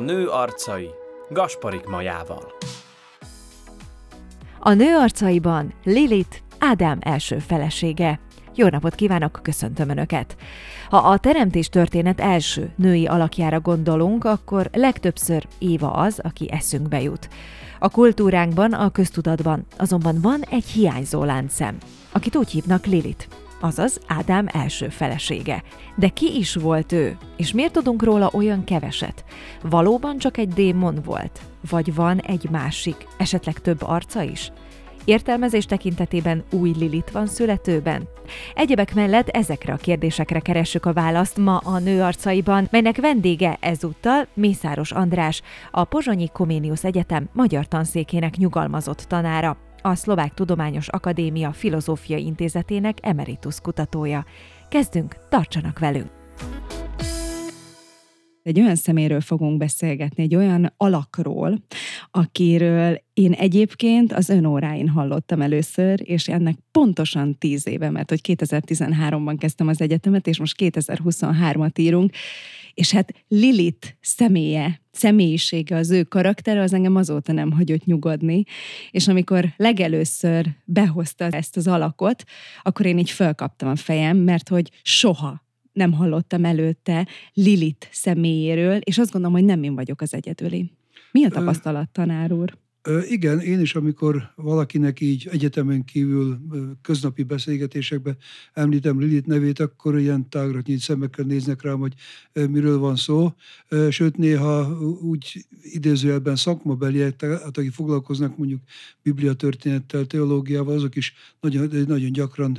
nő arcai Gasparik Majával. A nő arcaiban Lilit, Ádám első felesége. Jó napot kívánok, köszöntöm Önöket! Ha a teremtés történet első női alakjára gondolunk, akkor legtöbbször Éva az, aki eszünkbe jut. A kultúránkban, a köztudatban azonban van egy hiányzó láncszem, akit úgy hívnak Lilit azaz Ádám első felesége. De ki is volt ő, és miért tudunk róla olyan keveset? Valóban csak egy démon volt? Vagy van egy másik, esetleg több arca is? Értelmezés tekintetében új Lilit van születőben? Egyebek mellett ezekre a kérdésekre keressük a választ ma a nő arcaiban, melynek vendége ezúttal Mészáros András, a Pozsonyi Koméniusz Egyetem magyar tanszékének nyugalmazott tanára a Szlovák Tudományos Akadémia Filozófiai Intézetének emeritus kutatója. Kezdünk, tartsanak velünk! Egy olyan szeméről fogunk beszélgetni, egy olyan alakról, akiről én egyébként az önóráin hallottam először, és ennek pontosan tíz éve, mert hogy 2013-ban kezdtem az egyetemet, és most 2023-at írunk, és hát Lilit személye, személyisége, az ő karaktere, az engem azóta nem hagyott nyugodni, és amikor legelőször behozta ezt az alakot, akkor én így fölkaptam a fejem, mert hogy soha nem hallottam előtte Lilit személyéről, és azt gondolom, hogy nem én vagyok az egyedüli. Mi a tapasztalat, tanár úr? Igen, én is, amikor valakinek így egyetemen kívül köznapi beszélgetésekben említem Lilit nevét, akkor ilyen tágra nyílt szemekkel néznek rám, hogy miről van szó. Sőt, néha úgy idézőjelben szakmabeliek, hát akik foglalkoznak mondjuk bibliatörténettel, teológiával, azok is nagyon, nagyon gyakran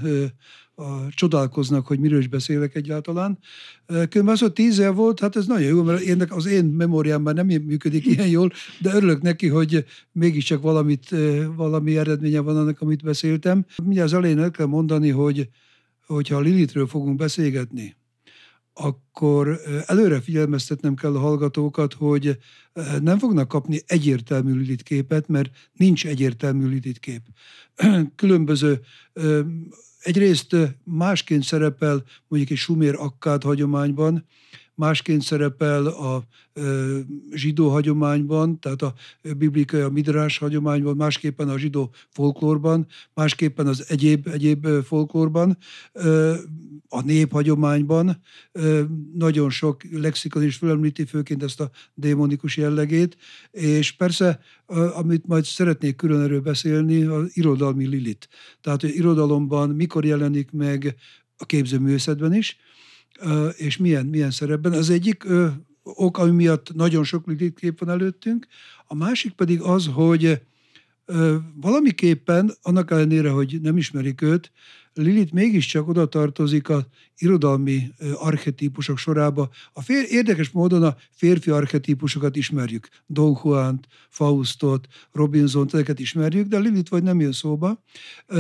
a, csodálkoznak, hogy miről is beszélek egyáltalán. Különben az, hogy tíz év volt, hát ez nagyon jó, mert ennek az én memóriámban nem működik ilyen jól, de örülök neki, hogy mégiscsak valamit, valami eredménye van annak, amit beszéltem. Mindjárt az elején el kell mondani, hogy hogyha a Lilitről fogunk beszélgetni, akkor előre figyelmeztetnem kell a hallgatókat, hogy nem fognak kapni egyértelmű Lilit képet, mert nincs egyértelmű Lilit kép. Különböző egyrészt másként szerepel mondjuk egy sumér akkád hagyományban, másként szerepel a zsidó hagyományban, tehát a biblikai, a midrás hagyományban, másképpen a zsidó folklórban, másképpen az egyéb, egyéb folklórban, a néphagyományban. Nagyon sok lexikon is felemlíti főként ezt a démonikus jellegét, és persze, amit majd szeretnék külön erről beszélni, az irodalmi lilit. Tehát, hogy irodalomban mikor jelenik meg a képzőművészetben is, és milyen, milyen szerepben. Az egyik ok, ami miatt nagyon sok kép van előttünk, a másik pedig az, hogy valamiképpen, annak ellenére, hogy nem ismerik őt, Lilith mégiscsak oda tartozik a irodalmi archetípusok sorába. A fér, érdekes módon a férfi archetípusokat ismerjük. Don Juan, Faustot, Robinson, ezeket ismerjük, de Lilith vagy nem jön szóba.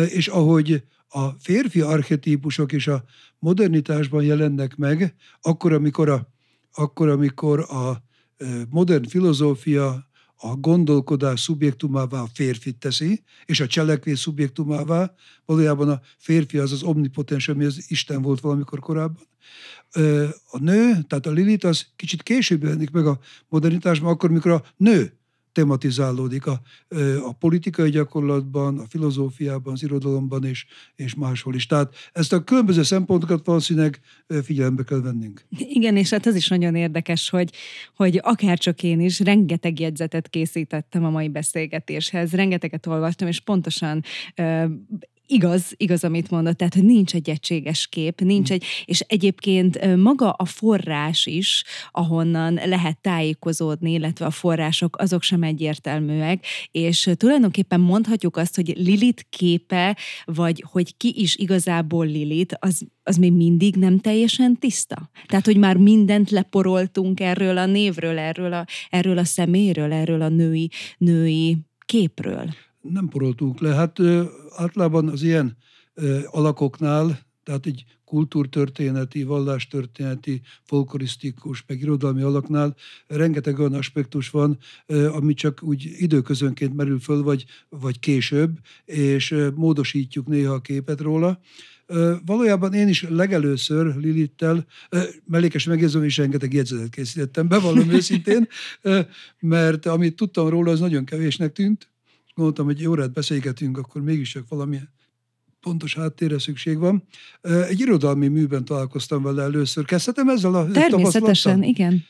És ahogy a férfi archetípusok is a modernitásban jelennek meg, akkor, amikor a, akkor, amikor a modern filozófia a gondolkodás szubjektumává a férfit teszi, és a cselekvés szubjektumává, valójában a férfi az az omnipotens, ami az Isten volt valamikor korábban. A nő, tehát a Lilith az kicsit később jelenik meg a modernitásban, akkor, mikor a nő tematizálódik a, a politikai gyakorlatban, a filozófiában, az irodalomban és, és máshol is. Tehát ezt a különböző szempontokat valószínűleg figyelembe kell vennünk. Igen, és hát ez is nagyon érdekes, hogy, hogy akárcsak én is rengeteg jegyzetet készítettem a mai beszélgetéshez, rengeteget olvastam, és pontosan igaz, igaz, amit mondott, tehát, hogy nincs egy egységes kép, nincs mm. egy, és egyébként maga a forrás is, ahonnan lehet tájékozódni, illetve a források, azok sem egyértelműek, és tulajdonképpen mondhatjuk azt, hogy Lilit képe, vagy hogy ki is igazából Lilit, az, az még mindig nem teljesen tiszta. Tehát, hogy már mindent leporoltunk erről a névről, erről a, erről a szeméről, erről a női, női képről nem poroltunk le. Hát általában az ilyen alakoknál, Tehát egy kultúrtörténeti, vallástörténeti, folklorisztikus, meg irodalmi alaknál rengeteg olyan aspektus van, ami csak úgy időközönként merül föl, vagy, vagy később, és módosítjuk néha a képet róla. Valójában én is legelőször Lilittel, mellékes megjegyzőm is rengeteg jegyzetet készítettem, bevallom őszintén, mert amit tudtam róla, az nagyon kevésnek tűnt. Gondoltam, hogy egy órát beszélgetünk, akkor mégiscsak valamilyen pontos háttérre szükség van. Egy irodalmi műben találkoztam vele először. Kezdhetem ezzel a Természetesen, igen.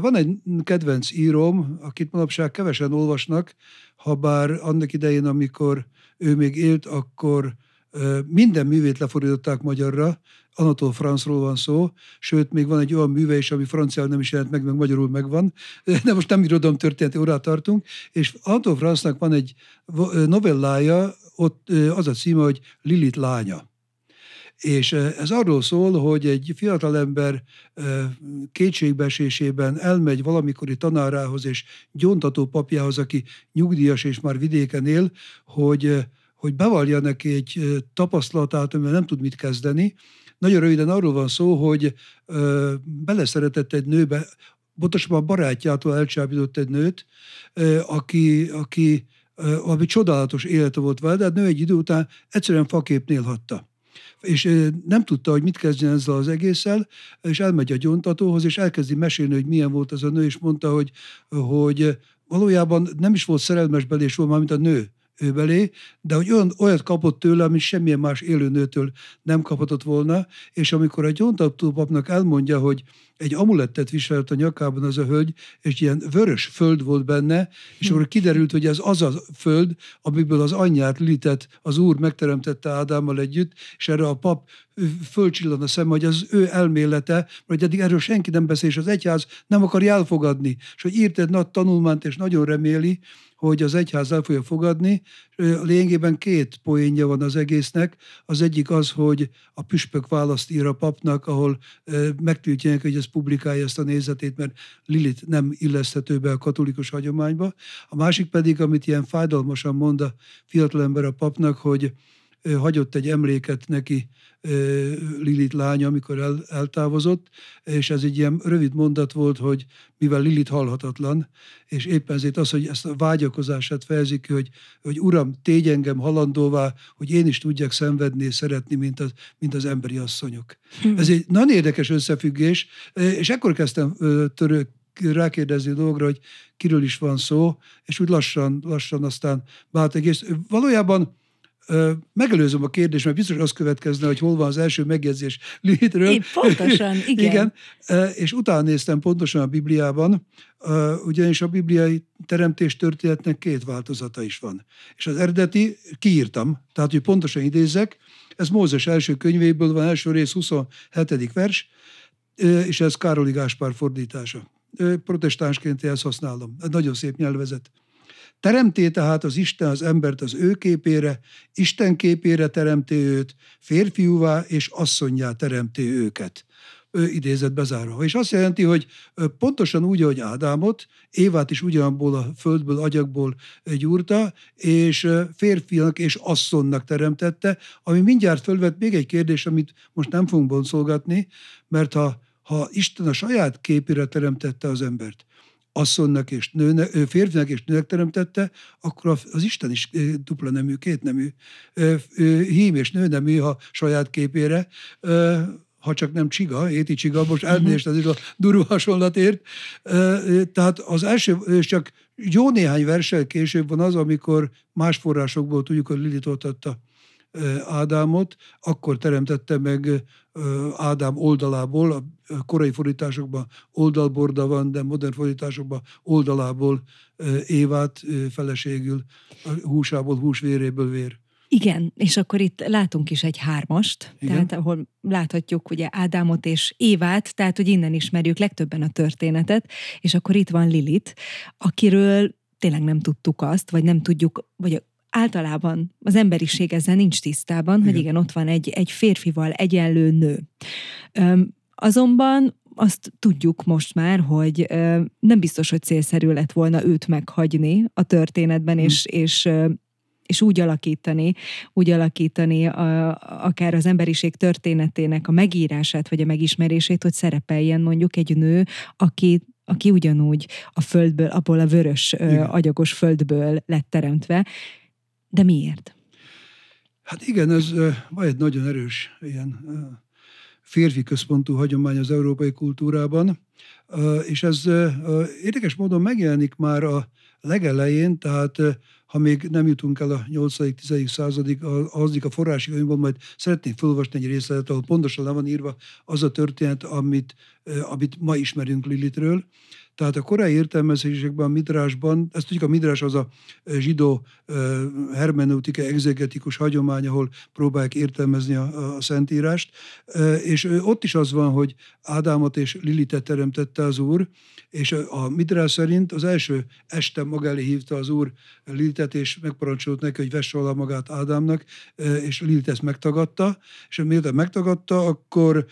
Van egy kedvenc íróm, akit manapság kevesen olvasnak, ha bár annak idején, amikor ő még élt, akkor minden művét lefordították magyarra, Anatol Francról van szó, sőt, még van egy olyan műve is, ami franciául nem is jelent meg, meg magyarul megvan, de most nem irodalom történeti órát tartunk, és Anatol Francnak van egy novellája, ott az a címe, hogy Lilith lánya. És ez arról szól, hogy egy fiatalember kétségbeesésében elmegy valamikori tanárához és gyóntató papjához, aki nyugdíjas és már vidéken él, hogy hogy bevallja neki egy tapasztalatát, amivel nem tud mit kezdeni. Nagyon röviden arról van szó, hogy ö, beleszeretett egy nőbe, pontosabban a barátjától elcsábított egy nőt, ö, aki, aki ö, ami csodálatos élete volt vele, de a nő egy idő után egyszerűen faképnél hagyta és nem tudta, hogy mit kezdjen ezzel az egésszel, és elmegy a gyóntatóhoz, és elkezdi mesélni, hogy milyen volt az a nő, és mondta, hogy, hogy valójában nem is volt szerelmes belé soha, mint a nő ő belé, de hogy olyan, olyat kapott tőle, amit semmilyen más élőnőtől nem kaphatott volna, és amikor a gyóntató papnak elmondja, hogy egy amulettet viselt a nyakában az a hölgy, és ilyen vörös föld volt benne, és akkor kiderült, hogy ez az a föld, amiből az anyját Litet az úr megteremtette Ádámmal együtt, és erre a pap fölcsillan a szem, hogy az ő elmélete, hogy eddig erről senki nem beszél, és az egyház nem akarja elfogadni, és hogy írt egy nagy tanulmányt, és nagyon reméli, hogy az egyház el fogja fogadni. Lényegében két poénja van az egésznek. Az egyik az, hogy a püspök választ ír a papnak, ahol megtiltják, hogy ez publikálja ezt a nézetét, mert Lilit nem illeszthető be a katolikus hagyományba. A másik pedig, amit ilyen fájdalmasan mond a fiatalember a papnak, hogy hagyott egy emléket neki Lilit lánya, amikor el, eltávozott, és ez egy ilyen rövid mondat volt, hogy mivel Lilit halhatatlan, és éppen ezért az, hogy ezt a vágyakozását fejezik ki, hogy, hogy Uram, tégy engem halandóvá, hogy én is tudjak szenvedni és szeretni, mint az, mint az emberi asszonyok. Hm. Ez egy nagyon érdekes összefüggés, és ekkor kezdtem török, rákérdezni a dolgra, hogy kiről is van szó, és úgy lassan, lassan aztán vált egész. Valójában megelőzöm a kérdést, mert biztos az következne, hogy hol van az első megjegyzés Lilithről. Én pontosan, igen. igen. És utána néztem pontosan a Bibliában, ugyanis a bibliai teremtés történetnek két változata is van. És az eredeti kiírtam, tehát hogy pontosan idézek, ez Mózes első könyvéből van, első rész 27. vers, és ez Károli Gáspár fordítása. Protestánsként ezt használom. Nagyon szép nyelvezet. Teremté tehát az Isten az embert az ő képére, Isten képére teremté őt, férfiúvá és asszonyjá teremté őket. Ő idézett bezárva. És azt jelenti, hogy pontosan úgy, ahogy Ádámot, Évát is ugyanabból a földből, agyakból gyúrta, és férfinak és asszonnak teremtette, ami mindjárt fölvet még egy kérdés, amit most nem fogunk boncolgatni, mert ha, ha Isten a saját képére teremtette az embert, asszonynak és nőnek, férfinak és nőnek teremtette, akkor az Isten is dupla nemű, két nemű, hím és nő nemű, ha saját képére, ha csak nem csiga, éti csiga, most mhm. elnézést, ez is a durva hasonlatért. Tehát az első, és csak jó néhány versel később van az, amikor más forrásokból tudjuk, hogy Lilith adta Ádámot, akkor teremtette meg Ádám oldalából, a korai fordításokban oldalborda van, de modern fordításokban oldalából Évát feleségül, húsából, húsvéréből vér. Igen, és akkor itt látunk is egy hármast, Igen. tehát ahol láthatjuk ugye Ádámot és Évát, tehát hogy innen ismerjük legtöbben a történetet, és akkor itt van Lilit, akiről tényleg nem tudtuk azt, vagy nem tudjuk, vagy általában az emberiség ezzel nincs tisztában, igen. hogy igen, ott van egy, egy férfival egyenlő nő. Öm, azonban azt tudjuk most már, hogy ö, nem biztos, hogy célszerű lett volna őt meghagyni a történetben, hmm. és, és ö, és úgy alakítani, úgy alakítani a, akár az emberiség történetének a megírását, vagy a megismerését, hogy szerepeljen mondjuk egy nő, aki aki ugyanúgy a földből, abból a vörös, Igen. agyagos földből lett teremtve. De miért? Hát igen, ez van egy nagyon erős ilyen férfi központú hagyomány az európai kultúrában, és ez érdekes módon megjelenik már a legelején, tehát ha még nem jutunk el a 8.-10. századig, azik a forrási könyvben, majd szeretnék felolvasni egy részletet, ahol pontosan le van írva az a történet, amit, amit ma ismerünk Lilitről. Tehát a korai értelmezésekben, a midrásban, ezt tudjuk, a midrás az a zsidó hermeneutika, exegetikus hagyomány, ahol próbálják értelmezni a, a Szentírást, és ott is az van, hogy Ádámot és Lilitet teremtette az Úr, és a midrás szerint az első este maga elé hívta az Úr Lilitet, és megparancsolt neki, hogy vesse alá magát Ádámnak, és Lilit ezt megtagadta, és miután megtagadta, akkor,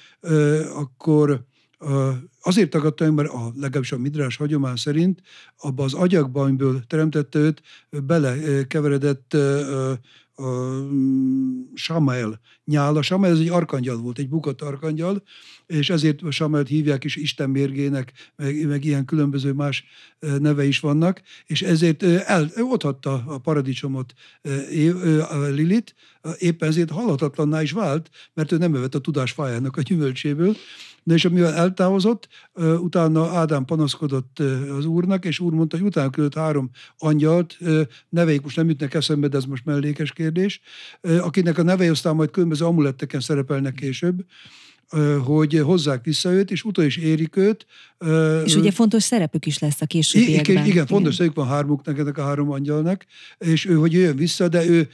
akkor Azért tagadta mert a, legalábbis a midrás hagyomány szerint abba az agyakba, amiből teremtette őt, belekeveredett a Samael nyála. Samael ez egy arkangyal volt, egy bukott arkangyal, és ezért Samaelt hívják is Isten mérgének, meg, meg ilyen különböző más neve is vannak, és ezért el, hagyta a paradicsomot Lilit, éppen ezért halhatatlanná is vált, mert ő nem evett a tudás fájának a gyümölcséből, de és mivel eltávozott, utána Ádám panaszkodott az úrnak, és úr mondta, hogy utána küldött három angyalt, neveik most nem jutnak eszembe, de ez most mellékes kérdés, akinek a nevei aztán majd különböző amuletteken szerepelnek később, hogy hozzák vissza őt, és utol is érik őt. És ugye fontos szerepük is lesz a későbbiekben. Igen, igen fontos szerepük van hármuknak, ennek a három angyalnak, és ő, hogy jöjjön vissza, de ő,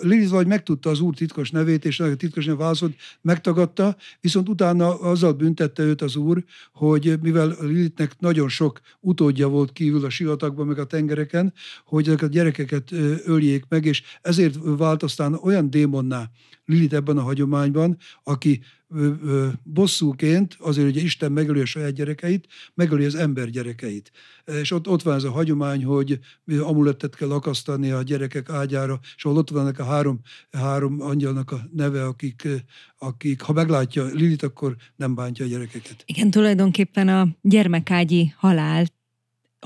Lilith vagy megtudta az úr titkos nevét, és a titkos nev válaszolt, megtagadta, viszont utána azzal büntette őt az úr, hogy mivel Lilithnek nagyon sok utódja volt kívül a sivatagban, meg a tengereken, hogy ezeket a gyerekeket öljék meg, és ezért vált aztán olyan démonná Lilith ebben a hagyományban, aki bosszúként, azért, hogy Isten megöli a saját gyerekeit, megöli az ember gyerekeit. És ott, ott van ez a hagyomány, hogy amulettet kell akasztani a gyerekek ágyára, és ott vannak a három, három angyalnak a neve, akik, akik ha meglátja Lilit, akkor nem bántja a gyerekeket. Igen, tulajdonképpen a gyermekágyi halál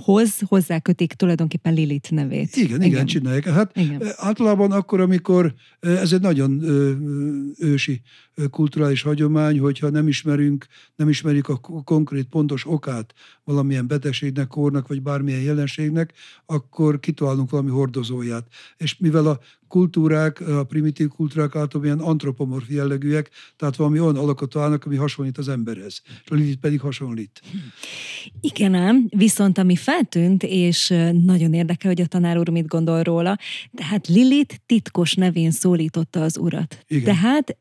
hoz, hozzákötik tulajdonképpen Lilith nevét. Igen, igen, igen csinálják. Hát igen. általában akkor, amikor ez egy nagyon ősi kulturális hagyomány, hogyha nem ismerünk, nem ismerjük a konkrét pontos okát valamilyen betegségnek, kornak, vagy bármilyen jelenségnek, akkor kitalálunk valami hordozóját. És mivel a kultúrák, a primitív kultúrák általában ilyen antropomorf jellegűek, tehát valami olyan alakot találnak, ami hasonlít az emberhez. És a Lilith pedig hasonlít. Igen ám, viszont ami feltűnt, és nagyon érdekel, hogy a tanár úr mit gondol róla, tehát Lilith titkos nevén szólította az urat. Igen. Tehát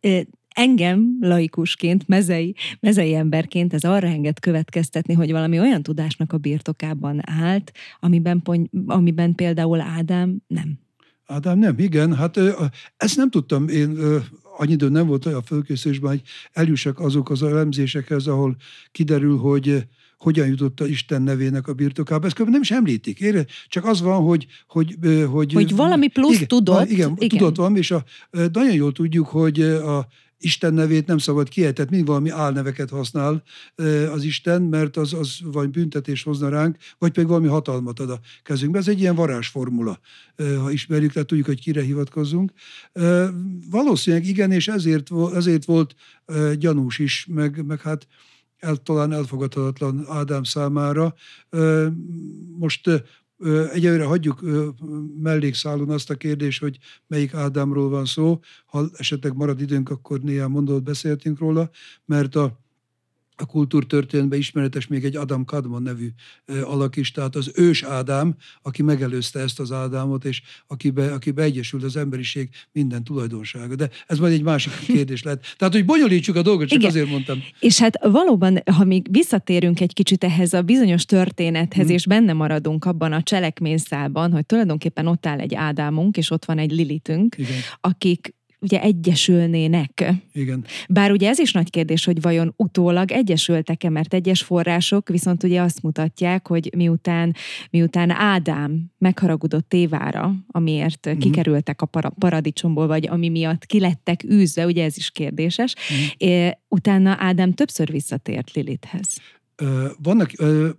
engem laikusként, mezei, mezei emberként ez arra enged következtetni, hogy valami olyan tudásnak a birtokában állt, amiben, amiben például Ádám nem. Ádám nem, igen, hát ezt nem tudtam én annyi idő nem volt olyan fölkészülésben, hogy eljussak azok az elemzésekhez, ahol kiderül, hogy hogyan jutott a Isten nevének a birtokába. Ezt nem is említik. Ére? Csak az van, hogy... Hogy, hogy, hogy valami plusz igen, tudott. Igen, igen, tudott van, és a, nagyon jól tudjuk, hogy a Isten nevét nem szabad kiejteni, mindig valami álneveket használ az Isten, mert az, az vagy büntetés hozna ránk, vagy pedig valami hatalmat ad a kezünkbe. Ez egy ilyen varázsformula, ha ismerjük, tehát tudjuk, hogy kire hivatkozzunk. Valószínűleg igen, és ezért, ezért volt gyanús is, meg, meg hát el, talán elfogadhatatlan Ádám számára. Most Egyelőre hagyjuk mellékszálon azt a kérdést, hogy melyik Ádámról van szó. Ha esetleg marad időnk, akkor néhány mondatot beszéltünk róla, mert a a kultúrtörténetben ismeretes még egy Adam Kadmon nevű alak is, tehát az ős Ádám, aki megelőzte ezt az Ádámot, és akibe, akibe egyesült az emberiség minden tulajdonsága. De ez majd egy másik kérdés lehet. Tehát, hogy bonyolítsuk a dolgot, csak Igen. azért mondtam. És hát valóban, ha még visszatérünk egy kicsit ehhez a bizonyos történethez, hmm. és benne maradunk abban a cselekményszában, hogy tulajdonképpen ott áll egy Ádámunk, és ott van egy Lilitünk, Igen. akik ugye egyesülnének. Igen. Bár ugye ez is nagy kérdés, hogy vajon utólag egyesültek-e, mert egyes források viszont ugye azt mutatják, hogy miután, miután Ádám megharagudott Évára, amiért Mhm. kikerültek a para, paradicsomból, vagy ami miatt kilettek űzve, ugye ez is kérdéses, Mhm. é, utána Ádám többször visszatért Lilithhez. Ö, Vannak ö,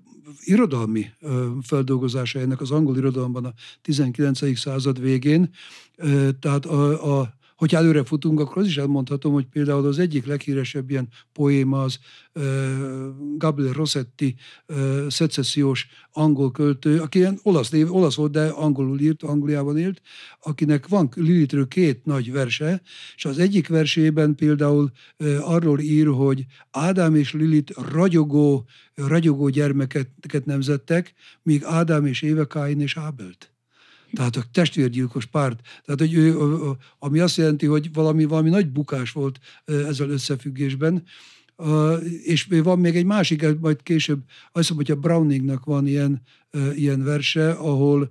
irodalmi ö, feldolgozása ennek az angol irodalomban a 19. század végén. Ö, Tehát a, a hogyha előre futunk, akkor az is elmondhatom, hogy például az egyik leghíresebb ilyen poéma az ö, Gabriel Rossetti ö, szecessziós angol költő, aki ilyen olasz, név, olasz volt, de angolul írt, Angliában élt, akinek van Lilithről két nagy verse, és az egyik versében például ö, arról ír, hogy Ádám és Lilith ragyogó, ragyogó gyermeket nemzettek, míg Ádám és Éve Káin és Ábelt. Tehát a testvérgyilkos párt. Tehát, hogy ő, ami azt jelenti, hogy valami, valami nagy bukás volt ezzel összefüggésben. És van még egy másik, majd később, azt hiszem, hogy a Browningnak van ilyen, ilyen verse, ahol,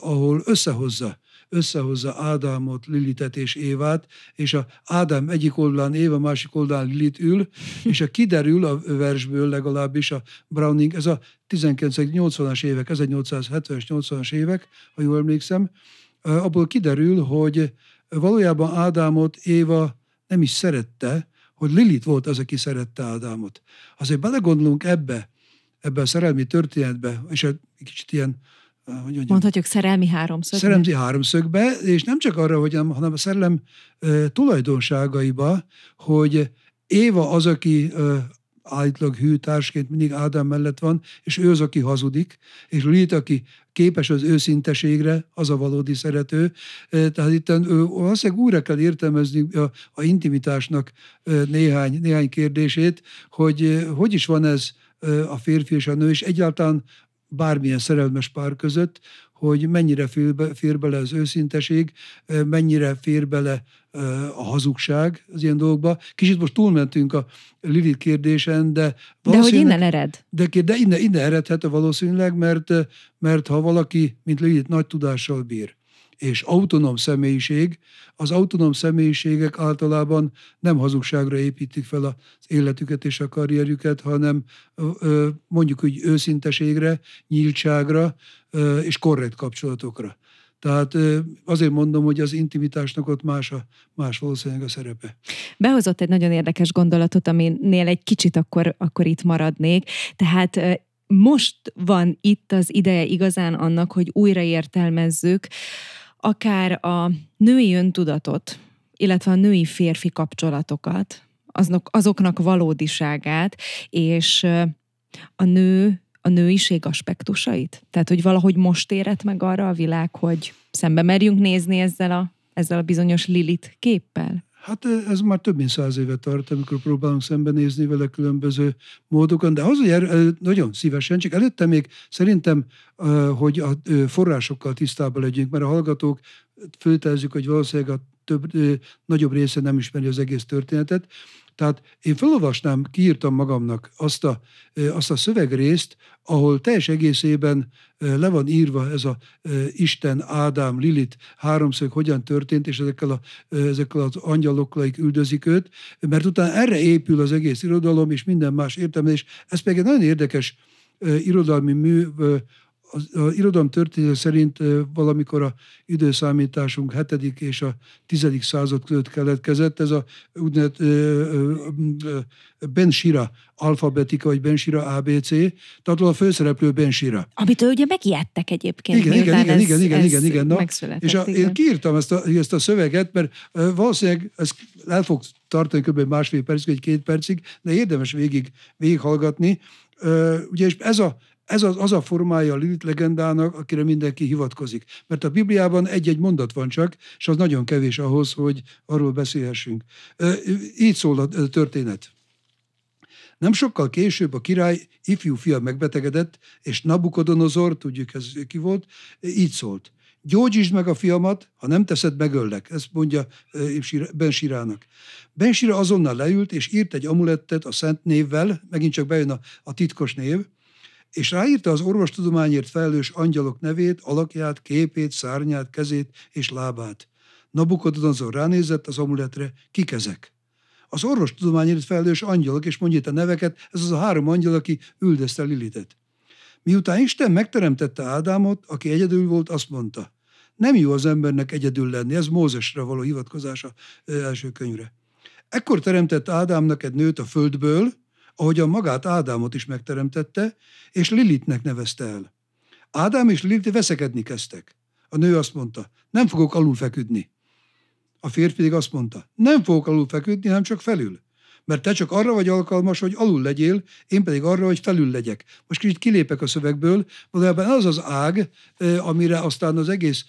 ahol összehozza összehozza Ádámot, Lilitet és Évát, és a Ádám egyik oldalán, Éva másik oldalán Lilit ül, és a kiderül a versből legalábbis a Browning, ez a 1980-as évek, 1870-es, 80-as évek, ha jól emlékszem, abból kiderül, hogy valójában Ádámot Éva nem is szerette, hogy Lilit volt az, aki szerette Ádámot. Azért belegondolunk ebbe, ebbe a szerelmi történetbe, és egy kicsit ilyen hogy mondjam, Mondhatjuk szerelmi háromszög. Szerelmi háromszögbe, és nem csak arra, hogy, hanem a szerelem tulajdonságaiba, hogy Éva az, aki állítólag hű társként mindig Ádám mellett van, és ő az, aki hazudik, és Lilith, aki képes az őszinteségre, az a valódi szerető. Tehát itt valószínűleg újra kell értelmezni a, a intimitásnak néhány, néhány kérdését, hogy hogy is van ez a férfi és a nő, és egyáltalán bármilyen szerelmes pár között, hogy mennyire fér, be, fér bele az őszinteség, mennyire fér bele a hazugság az ilyen dolgokba. Kicsit most túlmentünk a Lilith kérdésen, de De hogy innen ered? De, de innen, innen eredhet valószínűleg, mert, mert ha valaki, mint Lilith, nagy tudással bír, és autonóm személyiség, az autonóm személyiségek általában nem hazugságra építik fel az életüket és a karrierjüket, hanem mondjuk hogy őszinteségre, nyíltságra és korrekt kapcsolatokra. Tehát azért mondom, hogy az intimitásnak ott más, a, más valószínűleg a szerepe. Behozott egy nagyon érdekes gondolatot, aminél egy kicsit akkor, akkor itt maradnék. Tehát most van itt az ideje igazán annak, hogy újraértelmezzük akár a női öntudatot, illetve a női-férfi kapcsolatokat, azok, azoknak valódiságát, és a nő a nőiség aspektusait? Tehát, hogy valahogy most érett meg arra a világ, hogy szembe merjünk nézni ezzel a, ezzel a bizonyos Lilit képpel? Hát ez már több mint száz éve tart, amikor próbálunk szembenézni vele különböző módokon, de azért nagyon szívesen, csak előtte még szerintem, hogy a forrásokkal tisztában legyünk, mert a hallgatók föltezzük, hogy valószínűleg a több, nagyobb része nem ismeri az egész történetet. Tehát én felolvasnám, kiírtam magamnak azt a, azt a szövegrészt, ahol teljes egészében le van írva ez a Isten, Ádám, Lilit háromszög hogyan történt, és ezekkel, a, ezekkel az angyalokkal, üldözik őt, mert utána erre épül az egész irodalom, és minden más értelmezés. Ez pedig egy nagyon érdekes irodalmi mű, az, az irodalom történet szerint valamikor a időszámításunk 7. és a 10. század között keletkezett. Ez a úgynevezett Ben Sira alfabetika, vagy Ben Sira ABC, tehát a főszereplő Ben Sira. Amitől ugye megijedtek egyébként. Igen, igen, igen, ez, igen, igen, ez igen, igen. Na, és a, igen. én kiírtam ezt a, ezt a szöveget, mert valószínűleg ez el fog tartani kb. másfél percig, vagy két percig, de érdemes végig, végighallgatni. Ugye és ez a, ez az, az a formája a Lilith legendának, akire mindenki hivatkozik. Mert a Bibliában egy-egy mondat van csak, és az nagyon kevés ahhoz, hogy arról beszélhessünk. Így szól a történet. Nem sokkal később a király ifjú fia megbetegedett, és Nabukodonozor, tudjuk ez ki volt, így szólt. Gyógyítsd meg a fiamat, ha nem teszed, megöllek. Ezt mondja Ben Sirának. Ben Sira azonnal leült, és írt egy amulettet a szent névvel, megint csak bejön a, a titkos név, és ráírta az orvostudományért felelős angyalok nevét, alakját, képét, szárnyát, kezét és lábát. Nabukodonozor ránézett az amuletre, kik ezek? Az orvos tudományért felelős angyalok, és mondja a neveket, ez az a három angyal, aki üldözte Lilitet. Miután Isten megteremtette Ádámot, aki egyedül volt, azt mondta, nem jó az embernek egyedül lenni, ez Mózesre való hivatkozása első könyvre. Ekkor teremtett Ádámnak egy nőt a földből, ahogyan magát Ádámot is megteremtette, és Lilitnek nevezte el. Ádám és Lilit veszekedni kezdtek. A nő azt mondta, nem fogok alul feküdni. A férfi pedig azt mondta, nem fogok alul feküdni, hanem csak felül mert te csak arra vagy alkalmas, hogy alul legyél, én pedig arra, hogy felül legyek. Most kicsit kilépek a szövegből, valójában az az ág, amire aztán az egész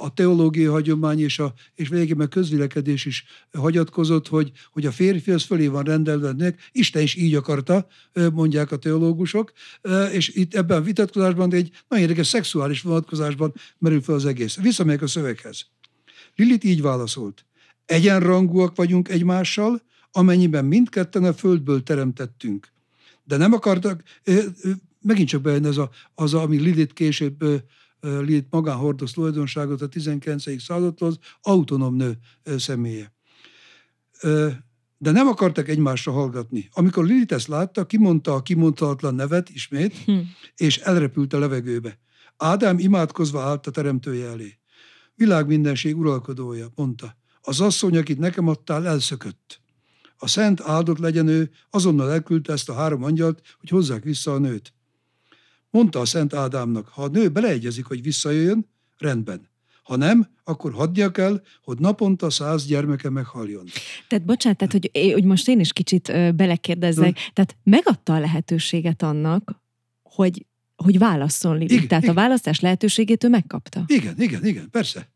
a teológiai hagyomány és, a, és végében közvilekedés is hagyatkozott, hogy, hogy a férfi az fölé van rendelve, Isten is így akarta, mondják a teológusok, és itt ebben a vitatkozásban egy nagyon érdekes szexuális vonatkozásban merül fel az egész. Visszamegyek a szöveghez. Lilit így válaszolt. Egyenrangúak vagyunk egymással, amennyiben mindketten a földből teremtettünk. De nem akartak, megint csak bejön ez a, az, ami Lidit később Lidit magán hordoz tulajdonságot a 19. századtól, az autonóm nő személye. De nem akartak egymásra hallgatni. Amikor Lilith ezt látta, kimondta a kimondhatatlan nevet ismét, hm. és elrepült a levegőbe. Ádám imádkozva állt a teremtője elé. Világ mindenség uralkodója, mondta. Az asszony, akit nekem adtál, elszökött. A szent áldott legyen ő, azonnal elküldte ezt a három angyalt, hogy hozzák vissza a nőt. Mondta a szent Ádámnak, ha a nő beleegyezik, hogy visszajöjjön, rendben. Ha nem, akkor hagyja kell, hogy naponta száz gyermeke meghaljon. Tehát bocsánat, tehát, hogy, hogy most én is kicsit belekérdezek, hm. tehát megadta a lehetőséget annak, hogy hogy válasszon Lili. Igen, Tehát igen. a választás lehetőségét ő megkapta. Igen, igen, igen, persze.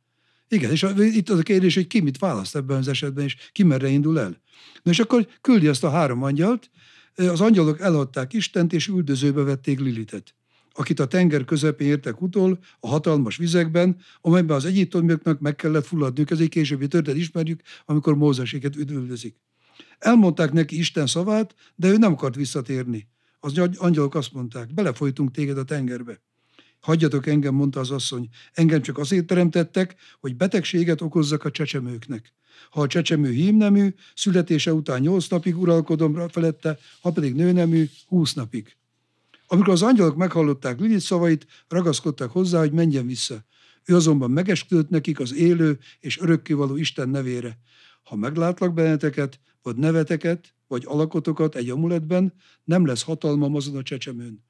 Igen, és itt az a kérdés, hogy ki mit választ ebben az esetben, és ki merre indul el. Na és akkor küldi azt a három angyalt, az angyalok eladták Istent, és üldözőbe vették Lilitet, akit a tenger közepén értek utol, a hatalmas vizekben, amelyben az egyiptomiaknak meg kellett fulladniuk. Ez egy későbbi történet, ismerjük, amikor Mózeséket üldözik. Elmondták neki Isten szavát, de ő nem akart visszatérni. Az angyalok azt mondták, belefolytunk téged a tengerbe. Hagyjatok engem, mondta az asszony, engem csak azért teremtettek, hogy betegséget okozzak a csecsemőknek. Ha a csecsemő hímnemű, születése után nyolc napig uralkodom felette, ha pedig nőnemű, húsz napig. Amikor az angyalok meghallották Lilith szavait, ragaszkodtak hozzá, hogy menjen vissza. Ő azonban megesküdött nekik az élő és örökkévaló Isten nevére. Ha meglátlak benneteket, vagy neveteket, vagy alakotokat egy amuletben, nem lesz hatalmam azon a csecsemőn.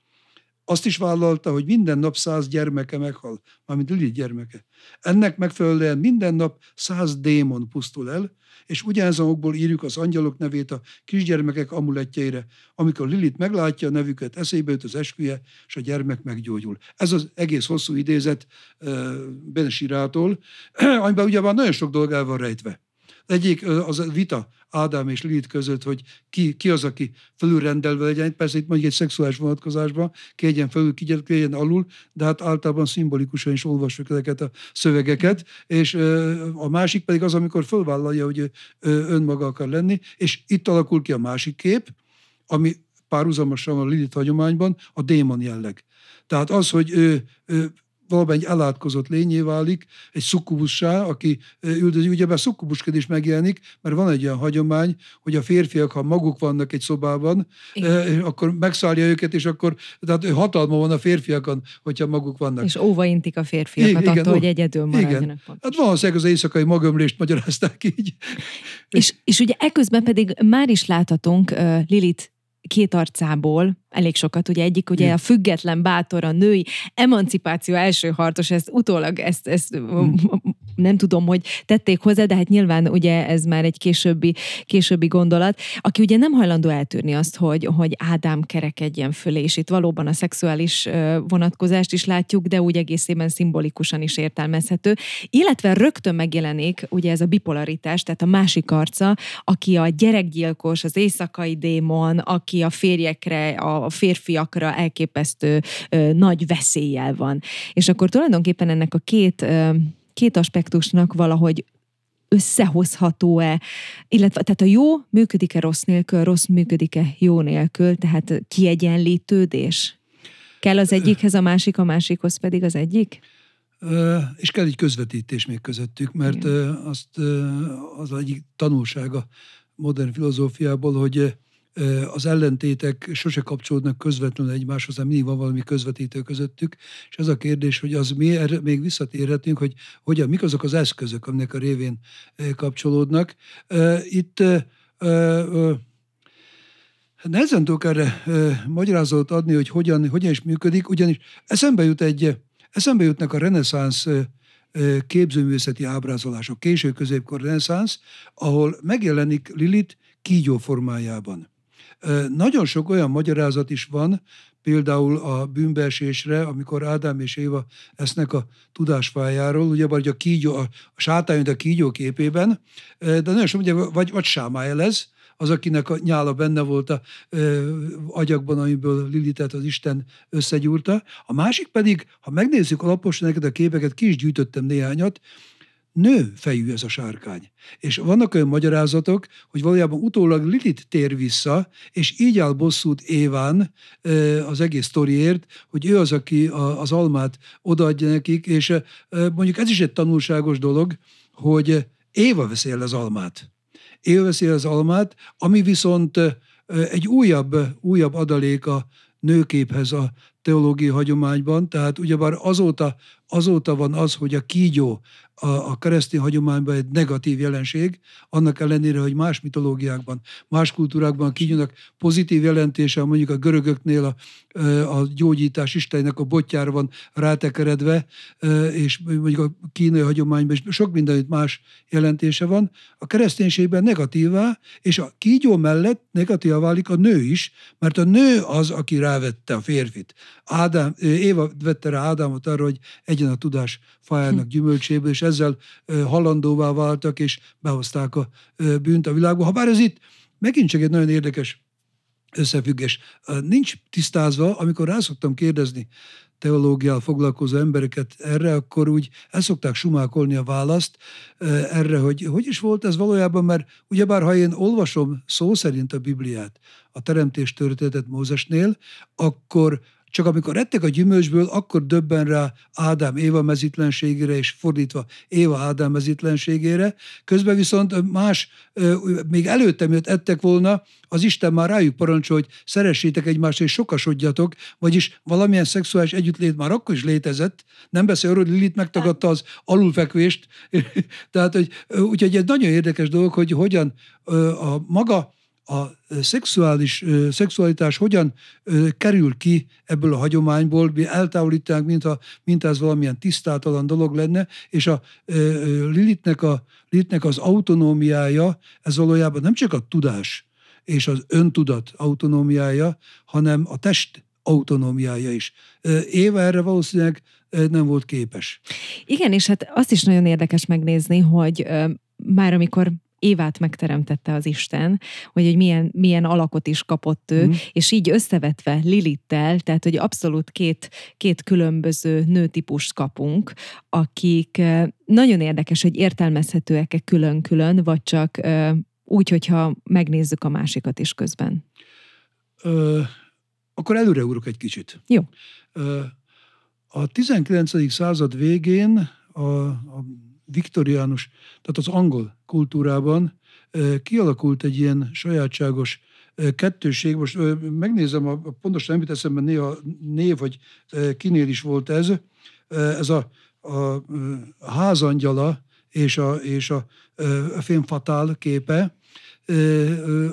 Azt is vállalta, hogy minden nap száz gyermeke meghal, mármint Lilith gyermeke. Ennek megfelelően minden nap száz démon pusztul el, és ugyanazonokból írjuk az angyalok nevét a kisgyermekek amuletjeire. Amikor Lilit meglátja a nevüket, eszébe jut az esküje, és a gyermek meggyógyul. Ez az egész hosszú idézet uh, Benesirától, amiben ugye van nagyon sok van rejtve. Egyik az a vita Ádám és Lilith között, hogy ki, ki az, aki felülrendelve legyen. Persze itt mondjuk egy szexuális vonatkozásban, ki egyen felül, ki egyen alul, de hát általában szimbolikusan is olvassuk ezeket a szövegeket, és a másik pedig az, amikor fölvállalja, hogy önmaga akar lenni, és itt alakul ki a másik kép, ami párhuzamosan a Lilith hagyományban a démon jelleg. Tehát az, hogy ő, ő valamennyi elátkozott lényé válik, egy szukubussá, aki üldözi. Ugyebár szukkubusként is megjelenik, mert van egy olyan hagyomány, hogy a férfiak, ha maguk vannak egy szobában, Igen. akkor megszállja őket, és akkor tehát hatalma van a férfiakon, hogyha maguk vannak. És óvaintik a férfiakat Igen, attól, hogy egyedül maradjanak. Igen. Hát valószínűleg az éjszakai magömlést magyarázták így. És, és ugye eközben pedig már is láthatunk uh, Lilit két arcából elég sokat, ugye egyik ugye a független, bátor, a női emancipáció első harcos, ezt utólag ezt, ezt hmm. Nem tudom, hogy tették hozzá, de hát nyilván ugye ez már egy későbbi, későbbi gondolat, aki ugye nem hajlandó eltűrni azt, hogy, hogy Ádám kerekedjen fölé, és itt valóban a szexuális vonatkozást is látjuk, de úgy egészében szimbolikusan is értelmezhető, illetve rögtön megjelenik ugye ez a bipolaritás, tehát a másik arca, aki a gyerekgyilkos, az éjszakai démon, aki a férjekre, a férfiakra elképesztő ö, nagy veszéllyel van. És akkor tulajdonképpen ennek a két, ö, két aspektusnak valahogy összehozható-e, illetve tehát a jó működik-e rossz nélkül, rossz működik-e jó nélkül, tehát kiegyenlítődés? Kell az egyikhez a másik, a másikhoz pedig az egyik? és kell egy közvetítés még közöttük, mert Igen. azt az egyik tanulsága modern filozófiából, hogy az ellentétek sose kapcsolódnak közvetlenül egymáshoz, hanem mindig van valami közvetítő közöttük, és ez a kérdés, hogy az mi, erre még visszatérhetünk, hogy hogyan, mik azok az eszközök, aminek a révén kapcsolódnak. Itt nehezen tudok erre magyarázatot adni, hogy hogyan, hogyan is működik, ugyanis eszembe jut egy, eszembe jutnak a reneszánsz képzőművészeti ábrázolások, késő középkor reneszánsz, ahol megjelenik Lilit kígyó formájában. Nagyon sok olyan magyarázat is van, például a bűnbeesésre, amikor Ádám és Éva esznek a tudásfájáról, ugye vagy a kígyó, a, sátány, a kígyó képében, de nagyon sok, ugye, vagy, vagy Sámáel ez, az, akinek a nyála benne volt a ö, agyakban, amiből Lilitet az Isten összegyúrta. A másik pedig, ha megnézzük alaposan neked a képeket, ki is gyűjtöttem néhányat, nő fejű ez a sárkány. És vannak olyan magyarázatok, hogy valójában utólag Lilit tér vissza, és így áll bosszút Éván az egész sztoriért, hogy ő az, aki az almát odaadja nekik, és mondjuk ez is egy tanulságos dolog, hogy Éva veszi el az almát. Éva veszi el az almát, ami viszont egy újabb, újabb adalék a nőképhez a teológiai hagyományban, tehát ugyebár azóta, azóta van az, hogy a kígyó a, a keresztény hagyományban egy negatív jelenség, annak ellenére, hogy más mitológiákban, más kultúrákban a kígyónak pozitív jelentése, mondjuk a görögöknél a, a gyógyítás istennek a botjára van rátekeredve, és mondjuk a kínai hagyományban is sok mindenütt más jelentése van. A kereszténységben negatívá, és a kígyó mellett negatívá válik a nő is, mert a nő az, aki rávette a férfit. Ádám, Éva vette rá Ádámot arra, hogy egyen a tudás fájának hm. gyümölcséből, és ezzel halandóvá váltak, és behozták a bűnt a világba. Habár ez itt megint csak egy nagyon érdekes összefüggés. Nincs tisztázva, amikor rá szoktam kérdezni teológiával foglalkozó embereket erre, akkor úgy el szokták sumákolni a választ erre, hogy hogy is volt ez valójában, mert ugyebár ha én olvasom szó szerint a Bibliát, a teremtés történetet Mózesnél, akkor csak amikor ettek a gyümölcsből, akkor döbben rá Ádám Éva mezitlenségére, és fordítva Éva Ádám mezitlenségére. Közben viszont más, még előtte, miatt ettek volna, az Isten már rájuk parancsol, hogy szeressétek egymást, és sokasodjatok, vagyis valamilyen szexuális együttlét már akkor is létezett. Nem beszél arról, hogy Lilit megtagadta az alulfekvést. Tehát, hogy, úgyhogy egy nagyon érdekes dolog, hogy hogyan a maga a szexuális, szexualitás hogyan kerül ki ebből a hagyományból, mi eltávolítánk, mintha, mint ez valamilyen tisztátalan dolog lenne, és a Lilitnek, a Lilitnek az autonómiája, ez valójában nem csak a tudás és az öntudat autonómiája, hanem a test autonómiája is. Éva erre valószínűleg nem volt képes. Igen, és hát azt is nagyon érdekes megnézni, hogy már amikor Évát megteremtette az Isten, hogy, hogy milyen, milyen alakot is kapott ő, mm. és így összevetve Lilittel, tehát hogy abszolút két, két különböző nőtípust kapunk, akik nagyon érdekes, hogy értelmezhetőek-e külön-külön, vagy csak úgy, hogyha megnézzük a másikat is közben. Ö, akkor előre ugrok egy kicsit. Jó. Ö, a 19. század végén a, a viktoriánus, tehát az angol kultúrában kialakult egy ilyen sajátságos kettőség. Most megnézem, a, pontosan nem jut eszembe néha név, hogy kinél is volt ez. Ez a, a, házangyala és a, és a, a fém fatál képe,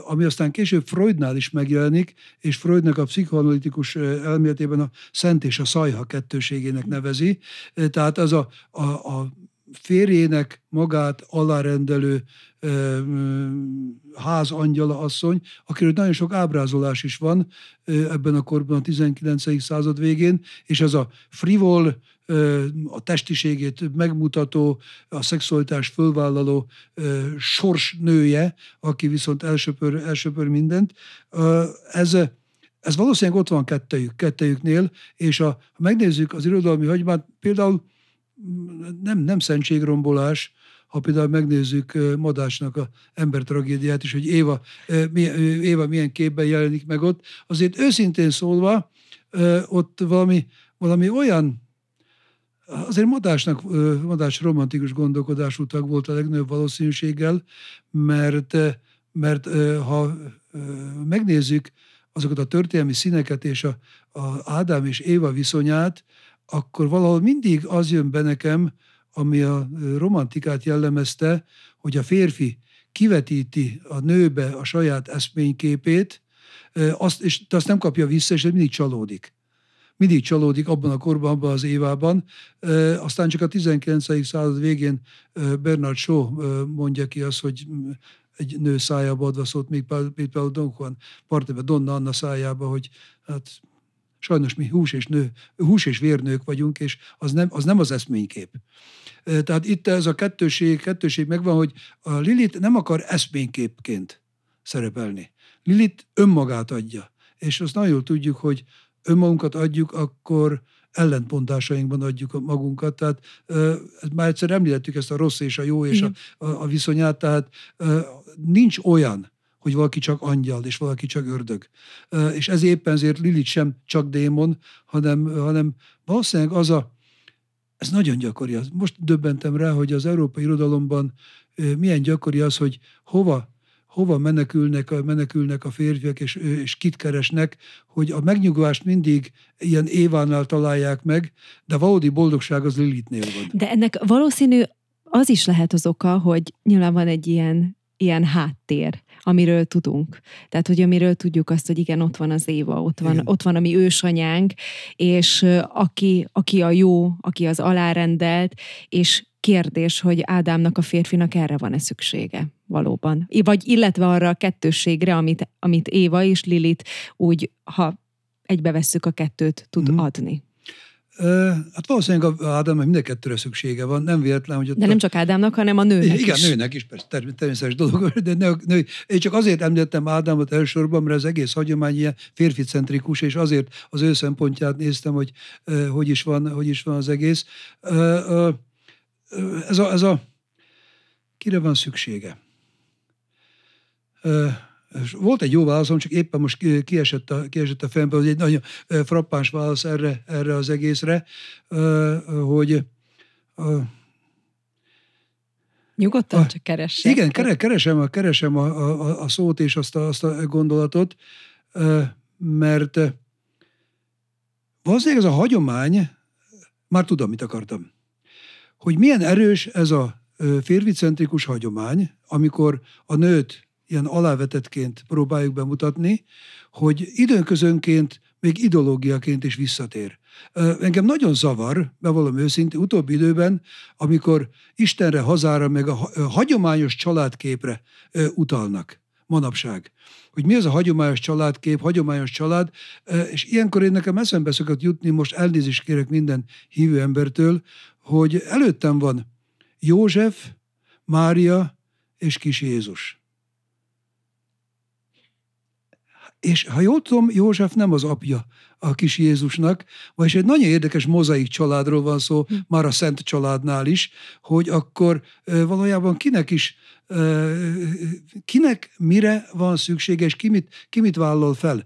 ami aztán később Freudnál is megjelenik, és Freudnak a pszichoanalitikus elméletében a szent és a szajha kettőségének nevezi. Tehát az a, a, a férjének magát alárendelő ház angyala asszony, akiről nagyon sok ábrázolás is van ebben a korban, a 19. század végén, és ez a frivol, a testiségét megmutató, a szexualitás fölvállaló sors nője, aki viszont elsöpör, elsöpör mindent. Ez, ez valószínűleg ott van kettejük, kettejüknél, és a, ha megnézzük az irodalmi hagyomát, például nem, nem szentségrombolás, ha például megnézzük Madásnak a ember tragédiát is, hogy Éva, Éva milyen képben jelenik meg ott, azért őszintén szólva ott valami, valami olyan Azért Madásnak, Madás romantikus gondolkodású tag volt a legnagyobb valószínűséggel, mert, mert ha megnézzük azokat a történelmi színeket és a, a Ádám és Éva viszonyát, akkor valahol mindig az jön be nekem, ami a romantikát jellemezte, hogy a férfi kivetíti a nőbe a saját eszményképét, azt, és azt nem kapja vissza, és mindig csalódik. Mindig csalódik abban a korban, abban az évában. Aztán csak a 19. század végén Bernard Shaw mondja ki azt, hogy egy nő szájába adva szólt még például Don Juan partebe Donna Anna szájába, hogy hát sajnos mi hús és, nő, hús és vérnők vagyunk, és az nem az, nem az eszménykép. Tehát itt ez a kettőség, kettőség megvan, hogy a Lilit nem akar eszményképként szerepelni. Lilit önmagát adja. És azt nagyon jól tudjuk, hogy önmagunkat adjuk, akkor ellentpontásainkban adjuk magunkat. Tehát már egyszer említettük ezt a rossz és a jó és a, a, a viszonyát, tehát nincs olyan, hogy valaki csak angyal, és valaki csak ördög. És ez éppen ezért Lilith sem csak démon, hanem, hanem valószínűleg az a, ez nagyon gyakori. Most döbbentem rá, hogy az európai irodalomban milyen gyakori az, hogy hova hova menekülnek, menekülnek a férfiak, és, és kit keresnek, hogy a megnyugvást mindig ilyen Évánál találják meg, de valódi boldogság az Lilitnél van. De ennek valószínű az is lehet az oka, hogy nyilván van egy ilyen ilyen háttér, amiről tudunk. Tehát, hogy amiről tudjuk azt, hogy igen, ott van az Éva, ott van, ott van a mi ősanyánk, és aki, aki a jó, aki az alárendelt, és kérdés, hogy Ádámnak a férfinak erre van-e szüksége valóban. Vagy illetve arra a kettősségre, amit, amit Éva és Lilit úgy, ha egybevesszük a kettőt, tud mm. adni. Hát valószínűleg Ádám mind a kettőre szüksége van, nem véletlen, hogy... Ott de nem csak Ádámnak, hanem a nőnek Igen, is. nőnek is, persze, természetes dolog, de nő, nő, én csak azért említettem Ádámot elsősorban, mert az egész hagyomány ilyen férficentrikus, és azért az ő szempontját néztem, hogy hogy is van, hogy is van az egész. Ez a, ez a kire van szüksége? Volt egy jó válaszom, csak éppen most kiesett a, kiesett a fejembe, hogy egy nagyon frappáns válasz erre, erre az egészre, hogy Nyugodtan a, csak keresem. Igen, keresem, keresem a, a, a szót és azt a, azt a gondolatot, mert valószínűleg ez a hagyomány, már tudom, mit akartam, hogy milyen erős ez a férficentrikus hagyomány, amikor a nőt ilyen alávetetként próbáljuk bemutatni, hogy időközönként még ideológiaként is visszatér. Engem nagyon zavar, bevallom őszintén, utóbbi időben, amikor Istenre, hazára, meg a hagyományos családképre utalnak manapság. Hogy mi az a hagyományos családkép, hagyományos család, és ilyenkor én nekem eszembe szokott jutni, most elnézést kérek minden hívő embertől, hogy előttem van József, Mária és kis Jézus. És ha jól tudom, József nem az apja a kis Jézusnak, vagyis egy nagyon érdekes mozaik családról van szó, hm. már a Szent családnál is, hogy akkor valójában kinek is, kinek mire van szüksége, és ki mit, ki mit vállal fel.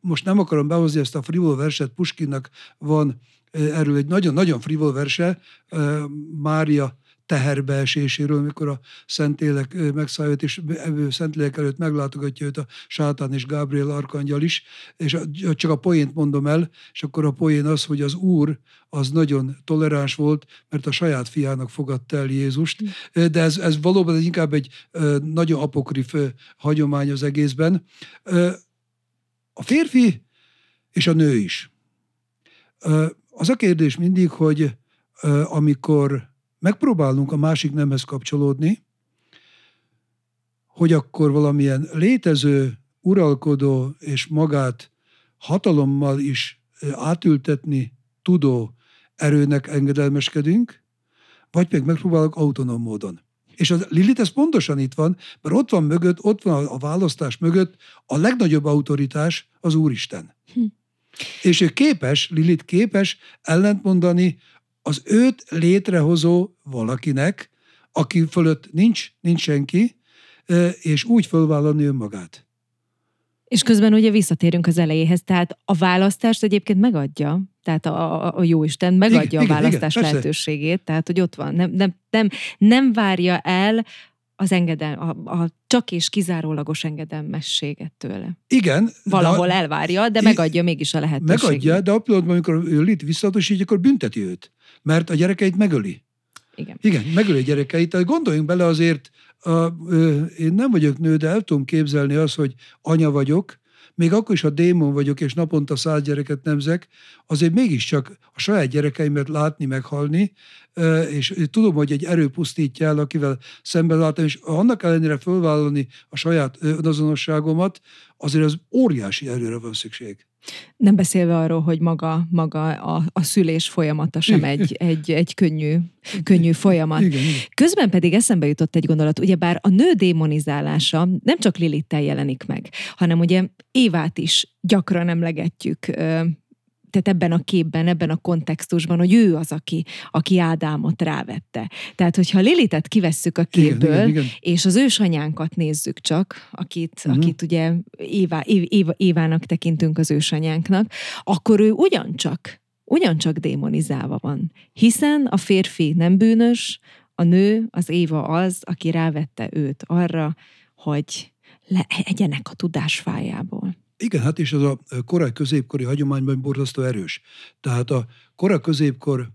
Most nem akarom behozni ezt a frivol verset, Puskinnak van erről egy nagyon-nagyon frivol verse, Mária teherbeeséséről, mikor a Szentlélek megszállott, és Szentlélek előtt meglátogatja őt a sátán és Gábriel arkangyal is, és csak a poént mondom el, és akkor a poén az, hogy az Úr az nagyon toleráns volt, mert a saját fiának fogadta el Jézust, de ez, ez valóban inkább egy nagyon apokrif hagyomány az egészben. A férfi és a nő is. Az a kérdés mindig, hogy amikor megpróbálunk a másik nemhez kapcsolódni, hogy akkor valamilyen létező, uralkodó és magát hatalommal is átültetni tudó erőnek engedelmeskedünk, vagy pedig megpróbálok autonóm módon. És a Lilith ez pontosan itt van, mert ott van mögött, ott van a választás mögött a legnagyobb autoritás az Úristen. Hm. És ő képes, Lilith képes ellentmondani az őt létrehozó valakinek, aki fölött nincs, nincs senki, és úgy fölvállalni önmagát. És közben ugye visszatérünk az elejéhez, tehát a választást egyébként megadja. tehát a, a Jóisten megadja Igen, a igen, választás igen, persze. lehetőségét, tehát hogy ott van. Nem, nem, nem, nem várja el az engedel, a, a csak és kizárólagos engedelmességet tőle. Igen. Valahol de, elvárja, de megadja mégis a lehetőséget. Megadja, de a pillanatban, amikor Lilit visszatosítja, akkor bünteti őt. Mert a gyerekeit megöli. Igen. Igen, megöli a gyerekeit. Tehát gondoljunk bele azért, a, ö, én nem vagyok nő, de el tudom képzelni azt, hogy anya vagyok, még akkor is, ha démon vagyok, és naponta száz gyereket nemzek, azért mégiscsak a saját gyerekeimet látni, meghalni, és tudom, hogy egy erő pusztítja el, akivel szemben látom, és annak ellenére fölvállalni a saját önazonosságomat, azért az óriási erőre van szükség. Nem beszélve arról, hogy maga, maga a, a szülés folyamata sem egy, egy, egy könnyű, könnyű folyamat. Igen, igen. Közben pedig eszembe jutott egy gondolat, ugyebár a nő démonizálása nem csak Lilittel jelenik meg, hanem ugye Évát is gyakran emlegetjük, tehát ebben a képben, ebben a kontextusban, hogy ő az, aki, aki Ádámot rávette. Tehát, hogyha Lilitet kivesszük a Igen, képből, igen, igen. és az ősanyánkat nézzük csak, akit, uh-huh. akit ugye Éva, Év, Éva, Évának tekintünk az ősanyánknak, akkor ő ugyancsak, ugyancsak démonizálva van. Hiszen a férfi nem bűnös, a nő, az Éva az, aki rávette őt arra, hogy legyenek a tudásfájából. Igen, hát és az a korai középkori hagyományban borzasztó erős. Tehát a korai középkor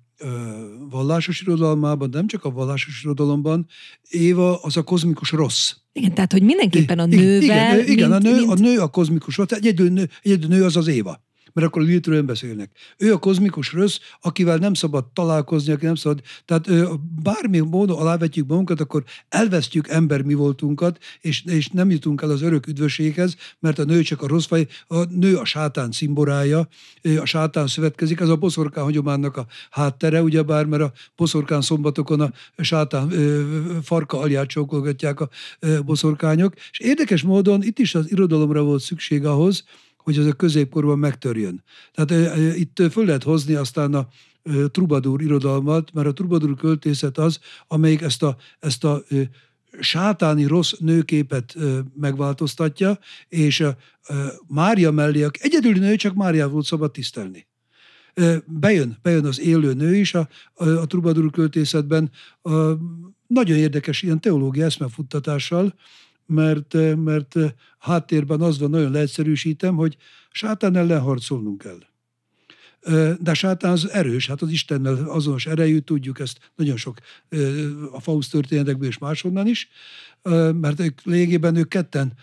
vallásos irodalmában, nem csak a vallásos irodalomban, Éva az a kozmikus rossz. Igen, tehát, hogy mindenképpen a nővel... Igen, igen mint, a, nő, mint, a nő a kozmikus rossz, tehát egyedül nő, egyedül nő az az Éva. Mert akkor a beszélnek. Ő a kozmikus rossz, akivel nem szabad találkozni, aki nem szabad. Tehát bármi módon alávetjük magunkat, akkor elvesztjük ember mi voltunkat, és, és nem jutunk el az örök üdvösséghez, mert a nő csak a rossz fej, a nő a sátán szimborája, a sátán szövetkezik, ez a boszorkán hagyománynak a háttere, ugyebár, mert a boszorkán szombatokon a sátán farka alját csókolgatják a boszorkányok. És érdekes módon itt is az irodalomra volt szükség ahhoz, hogy ez a középkorban megtörjön. Tehát itt föl lehet hozni aztán a trubadur irodalmat, mert a trubadur költészet az, amelyik ezt a, ezt a sátáni rossz nőképet megváltoztatja, és ö, Mária mellé, aki egyedüli nő, csak Máriát volt szabad tisztelni. Bejön, bejön az élő nő is a, a, a trubadur költészetben, a, nagyon érdekes ilyen teológiai eszmefuttatással, mert, ö, mert ö, háttérben az van, nagyon leegyszerűsítem, hogy sátán ellen harcolnunk kell. Ö, De sátán az erős, hát az Istennel azonos erejű, tudjuk ezt nagyon sok a Faust történetekből és máshonnan is, mert ők lényegében ők ketten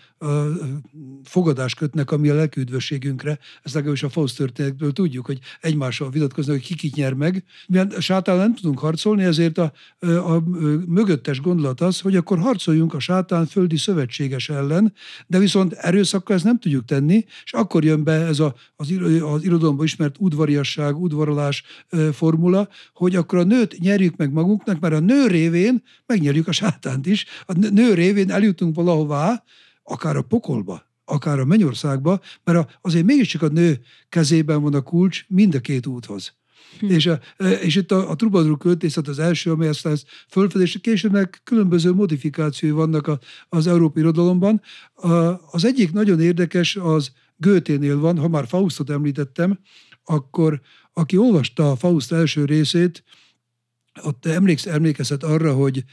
fogadást kötnek, ami a lelküdvösségünkre. Ezt legalábbis a Faust történetekből tudjuk, hogy egymással vitatkoznak, hogy ki kit nyer meg. Mivel a sátán nem tudunk harcolni, ezért a, a, mögöttes gondolat az, hogy akkor harcoljunk a sátán földi szövetséges ellen, de viszont erőszakkal ezt nem tudjuk tenni, és akkor jön be ez a, az, az irodalomban ismert udvariasság, udvarolás formula, hogy akkor a nőt nyerjük meg magunknak, mert a nő révén megnyerjük a sátánt is. A nő- nő révén eljutunk valahová, akár a pokolba, akár a mennyországba, mert azért mégiscsak a nő kezében van a kulcs mind a két úthoz. Hm. És, a, és itt a, a Trubadur költészet az első, amely ezt fölfedés, később meg különböző modifikációi vannak a, az európai irodalomban. A, az egyik nagyon érdekes, az Goethe-nél van, ha már Faustot említettem, akkor aki olvasta a Faust első részét, ott emléksz, emlékezhet arra, hogy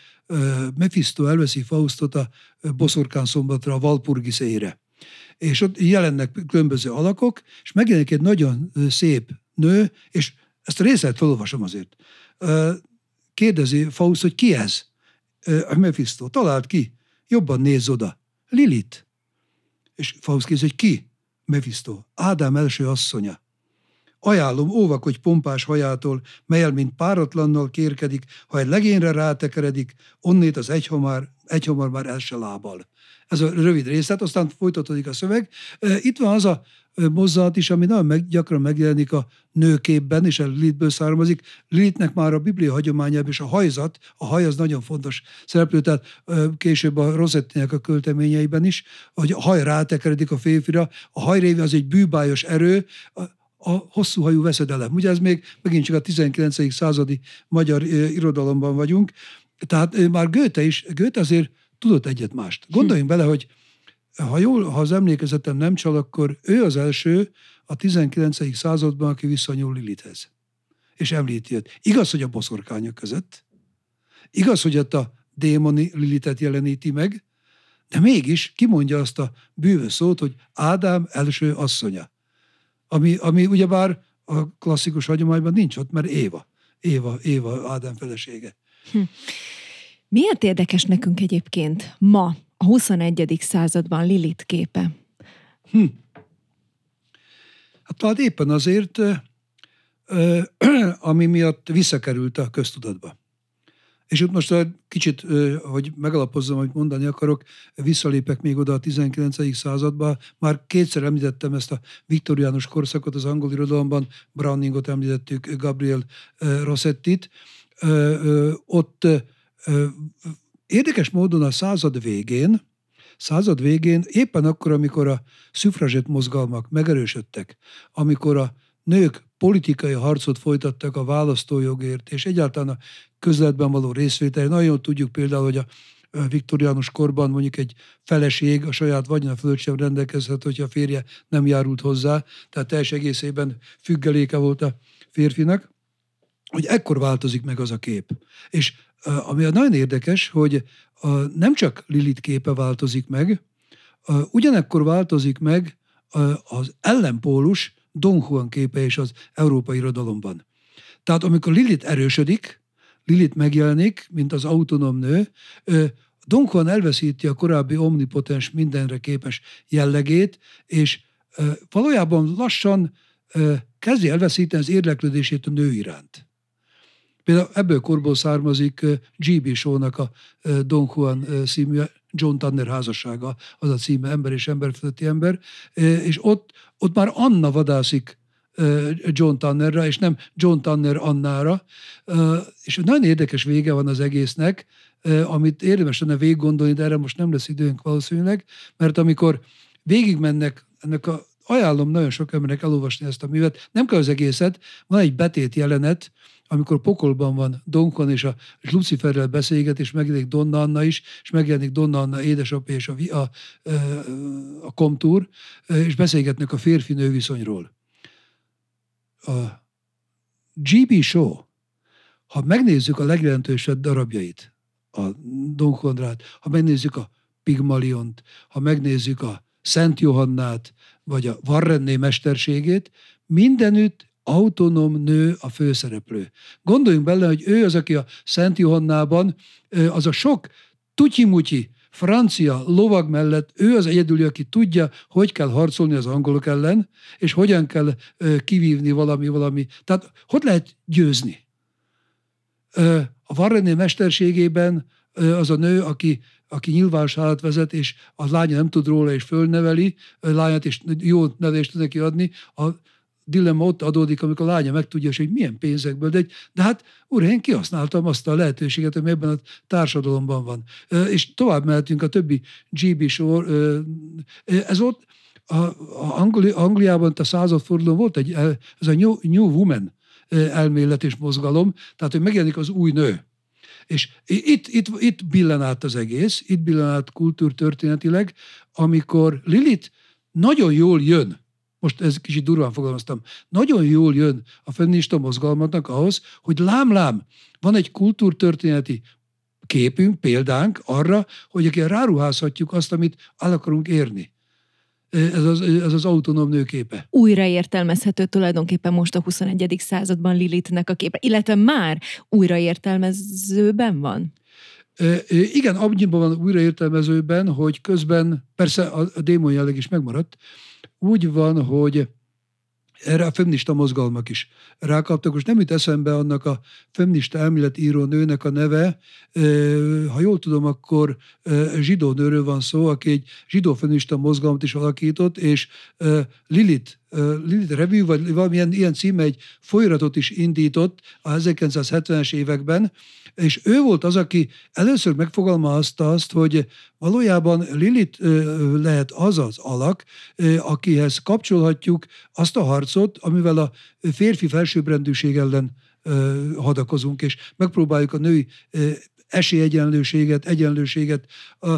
Mephisto elveszi Faustot a boszorkán szombatra, a Valpurgisére. És ott jelennek különböző alakok, és megjelenik egy nagyon szép nő, és ezt a részlet felolvasom azért. Kérdezi Faust, hogy ki ez? A Mephisto. Talált ki. Jobban nézz oda. Lilit. És Faust kérdezi, hogy ki? Mephisto. Ádám első asszonya. Ajánlom, óvakodj pompás hajától, melyel, mint páratlannal kérkedik, ha egy legényre rátekeredik, onnét az egyhamar, egyhamar már el se lábal. Ez a rövid részlet, aztán folytatódik a szöveg. Itt van az a mozzanat is, ami nagyon meg, gyakran megjelenik a nőképben, és a Lilithből származik. Lilithnek már a Biblia hagyományában is a hajzat, a haj az nagyon fontos szereplő, tehát később a Rosettinek a költeményeiben is, hogy a haj rátekeredik a férfira, a haj révén az egy bűbájos erő, a hosszú hajú veszedelem. Ugye ez még megint csak a 19. századi magyar irodalomban vagyunk. Tehát már Goethe is, Goethe azért tudott egyet mást. Gondoljunk bele, hogy ha jól, ha az emlékezetem nem csal, akkor ő az első, a 19. században, aki visszanyúl Lilithez. És említi őt. Igaz, hogy a boszorkányok között, igaz, hogy ott a démoni Lilitet jeleníti meg, de mégis kimondja azt a bűvös szót, hogy Ádám első asszonya. Ami, ami ugyebár a klasszikus hagyományban nincs ott, mert Éva. Éva, Éva Ádám felesége. Hm. Miért érdekes nekünk egyébként ma, a 21. században Lilit képe? Hm. Hát talán éppen azért, ami miatt visszakerült a köztudatba. És itt most kicsit, hogy megalapozzam, hogy mondani akarok, visszalépek még oda a 19. századba. Már kétszer említettem ezt a viktoriánus korszakot az angol irodalomban, Browningot említettük, Gabriel Rossettit. Ott érdekes módon a század végén, század végén, éppen akkor, amikor a szüfrazsett mozgalmak megerősödtek, amikor a nők politikai harcot folytattak a választójogért, és egyáltalán a közletben való részvétel. Nagyon tudjuk például, hogy a viktoriánus korban mondjuk egy feleség a saját vagyona fölött sem rendelkezhet, hogyha a férje nem járult hozzá, tehát teljes egészében függeléke volt a férfinak, hogy ekkor változik meg az a kép. És ami nagyon érdekes, hogy nem csak Lilit képe változik meg, ugyanekkor változik meg az ellenpólus Don Juan képe is az európai irodalomban. Tehát amikor Lilit erősödik, Lilit megjelenik, mint az autonóm nő, Don Juan elveszíti a korábbi omnipotens, mindenre képes jellegét, és valójában lassan kezdi elveszíteni az érdeklődését a nő iránt. Például ebből korból származik G.B. Shaw-nak a Don Juan című John Tanner házassága, az a címe Ember és ember fölötti ember, és ott, ott már Anna vadászik John Tannerra, és nem John Tanner Annára, és nagyon érdekes vége van az egésznek, amit érdemes lenne végig gondolni, de erre most nem lesz időnk valószínűleg, mert amikor végigmennek ennek a ajánlom nagyon sok embernek elolvasni ezt a művet. Nem kell az egészet, van egy betét jelenet, amikor pokolban van Donkon és a és Luciferrel beszélget, és megjelenik Donna Anna is, és megjelenik Donna Anna édesapja és a, a, a, a komtúr, és beszélgetnek a férfi-nő viszonyról. A G.B. Shaw, ha megnézzük a legjelentősebb darabjait, a Don Konrad, ha megnézzük a Pigmaliont, ha megnézzük a Szent Johannát, vagy a Varrenné mesterségét, mindenütt autonóm nő a főszereplő. Gondoljunk bele, hogy ő az, aki a Szent Johannában, az a sok tutyimutyi, francia lovag mellett ő az egyedül, aki tudja, hogy kell harcolni az angolok ellen, és hogyan kell kivívni valami, valami. Tehát hogy lehet győzni? A Varrené mesterségében az a nő, aki aki nyilvánosságot vezet, és a lánya nem tud róla, és fölneveli, lányát és jó nevelést tud neki adni, a dilemma ott adódik, amikor a lánya megtudja, hogy milyen pénzekből, de, de hát úr, én kihasználtam azt a lehetőséget, ami ebben a társadalomban van. És tovább mehetünk a többi GB sor. Ez ott, a, Angli, Angliában a századfordulón volt egy, ez a New, New Woman elmélet és mozgalom, tehát hogy megjelenik az új nő. És itt, itt, itt billen át az egész, itt billen át kultúrtörténetileg, amikor Lilith nagyon jól jön, most ez kicsit durván fogalmaztam, nagyon jól jön a feminista mozgalmatnak ahhoz, hogy lám-lám, van egy kultúrtörténeti képünk, példánk arra, hogy aki ráruházhatjuk azt, amit el akarunk érni ez az, ez az autonóm nőképe. Újraértelmezhető tulajdonképpen most a 21. században Lilithnek a képe, illetve már újraértelmezőben van? Igen, annyiban van újraértelmezőben, hogy közben persze a, a démon jelleg is megmaradt. Úgy van, hogy erre a feminista mozgalmak is rákaptak. Most nem jut eszembe annak a feminista elméletíró nőnek a neve, ha jól tudom, akkor zsidó nőről van szó, aki egy zsidó feminista mozgalmat is alakított, és Lilith Lilith Review, vagy valamilyen ilyen címe egy folyiratot is indított a 1970-es években, és ő volt az, aki először megfogalmazta azt, hogy valójában Lilith lehet az az alak, akihez kapcsolhatjuk azt a harcot, amivel a férfi felsőbbrendűség ellen hadakozunk, és megpróbáljuk a női esélyegyenlőséget, egyenlőséget, a,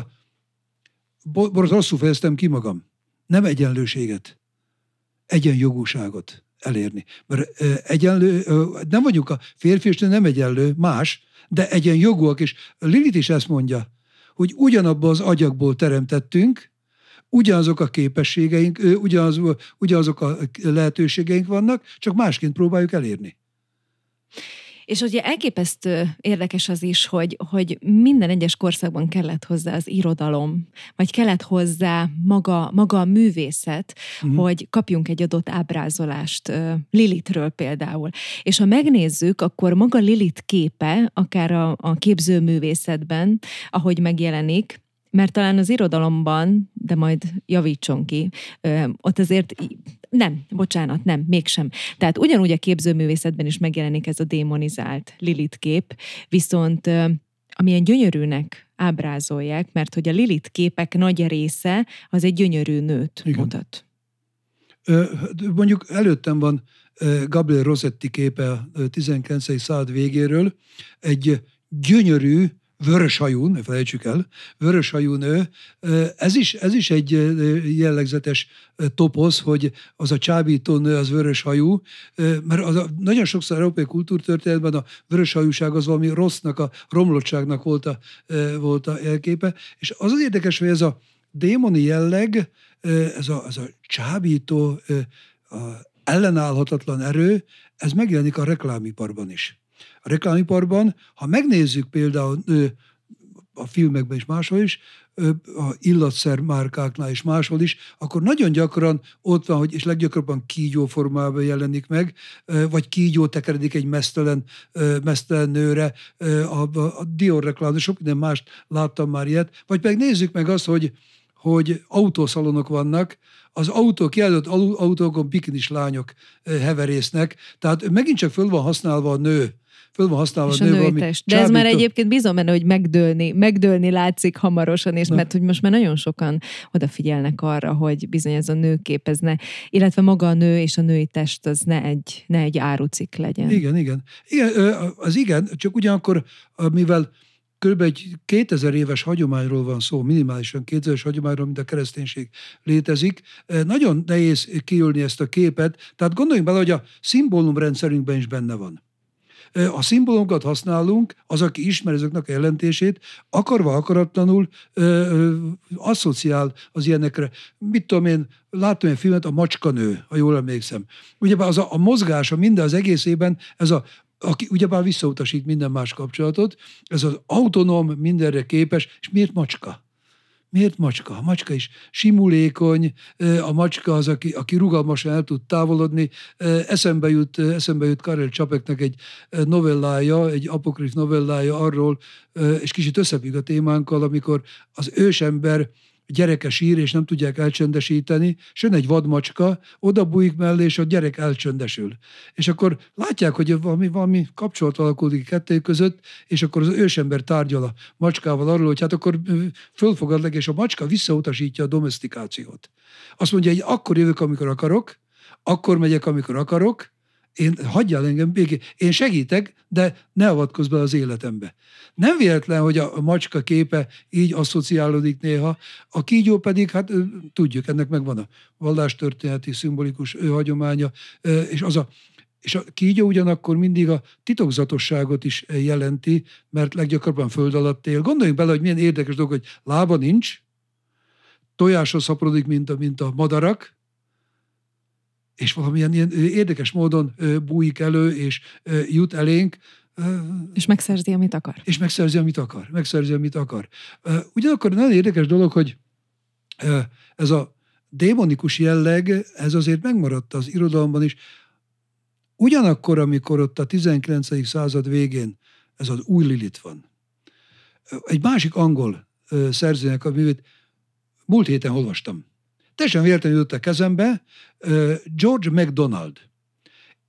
rosszul fejeztem ki magam, nem egyenlőséget egyenjogúságot elérni. Mert egyenlő, nem vagyunk a férfi és nem egyenlő, más, de egyenjogúak, és Lilith is ezt mondja, hogy ugyanabban az agyakból teremtettünk, ugyanazok a képességeink, ugyanaz, ugyanazok a lehetőségeink vannak, csak másként próbáljuk elérni. És ugye elképesztő érdekes az is, hogy, hogy minden egyes korszakban kellett hozzá az irodalom, vagy kellett hozzá maga, maga a művészet, uh-huh. hogy kapjunk egy adott ábrázolást Lilitről például. És ha megnézzük, akkor maga Lilit képe, akár a, a képzőművészetben, ahogy megjelenik, mert talán az irodalomban, de majd javítson ki, ott azért nem, bocsánat, nem, mégsem. Tehát ugyanúgy a képzőművészetben is megjelenik ez a démonizált Lilith kép, viszont amilyen gyönyörűnek ábrázolják, mert hogy a Lilith képek nagy része az egy gyönyörű nőt Igen. mutat. Mondjuk előttem van Gabriel Rossetti képe a 19. század végéről, egy gyönyörű, vöröshajú, ne felejtsük el, vöröshajú nő, ez is, ez is egy jellegzetes toposz, hogy az a csábító nő az vöröshajú, mert az a, nagyon sokszor európai kultúrtörténetben a vöröshajúság az valami rossznak, a romlottságnak volt a, volt a jelképe, és az az érdekes, hogy ez a démoni jelleg, ez a, ez a csábító, a ellenállhatatlan erő, ez megjelenik a reklámiparban is a reklámiparban. Ha megnézzük például a filmekben is máshol is, a illatszer márkáknál is máshol is, akkor nagyon gyakran ott van, hogy és leggyakrabban kígyó formában jelenik meg, vagy kígyó tekeredik egy mesztelen, mesztelen nőre, a, a Dior reklám, sok minden mást láttam már ilyet, vagy meg nézzük meg azt, hogy, hogy autószalonok vannak, az autók, kiállított autókon bikinis lányok heverésznek, tehát megint csak föl van használva a nő, föl van használva és a nő, valami De ez már egyébként bizony benne, hogy megdőlni, megdőlni látszik hamarosan, és Na. mert hogy most már nagyon sokan odafigyelnek arra, hogy bizony ez a nőkép, ez ne, illetve maga a nő és a női test az ne egy, ne egy árucik legyen. Igen, igen. igen az igen, csak ugyanakkor, mivel kb. egy 2000 éves hagyományról van szó, minimálisan 2000 éves hagyományról, mint a kereszténység létezik. Nagyon nehéz kiülni ezt a képet, tehát gondoljunk bele, hogy a szimbólumrendszerünkben is benne van. A szimbólumokat használunk, az, aki ismer ezeknek a jelentését, akarva akaratlanul asszociál az ilyenekre. Mit tudom én, láttam egy filmet, a macskanő, ha jól emlékszem. Ugye az a, a mozgása minden az egészében, ez a aki ugyebár visszautasít minden más kapcsolatot, ez az autonóm, mindenre képes, és miért macska? Miért macska? A macska is simulékony, a macska az, aki, aki rugalmasan el tud távolodni. Eszembe jut, eszembe jut Karel Csapeknek egy novellája, egy apokrif novellája arról, és kicsit összefügg a témánkkal, amikor az ősember gyereke sír, és nem tudják elcsöndesíteni, és jön egy vadmacska, oda bújik mellé, és a gyerek elcsöndesül. És akkor látják, hogy valami, valami kapcsolat alakulik kettő között, és akkor az ősember tárgyal a macskával arról, hogy hát akkor fölfogadleg, és a macska visszautasítja a domestikációt. Azt mondja, hogy akkor jövök, amikor akarok, akkor megyek, amikor akarok, én hagyjál engem békén, én segítek, de ne avatkozz be az életembe. Nem véletlen, hogy a macska képe így asszociálódik néha, a kígyó pedig, hát tudjuk, ennek megvan a vallástörténeti, szimbolikus hagyománya, és az a és a kígyó ugyanakkor mindig a titokzatosságot is jelenti, mert leggyakrabban föld alatt él. Gondoljunk bele, hogy milyen érdekes dolog, hogy lába nincs, tojáshoz szaporodik, mint a, mint a madarak, és valamilyen ilyen érdekes módon bújik elő, és jut elénk. És megszerzi, amit akar. És megszerzi, amit akar. Megszerzi, amit akar. Ugyanakkor nagyon érdekes dolog, hogy ez a démonikus jelleg, ez azért megmaradt az irodalomban is. Ugyanakkor, amikor ott a 19. század végén ez az új Lilit van, egy másik angol szerzőnek a művét múlt héten olvastam. Teljesen véletlenül jött a kezembe George MacDonald.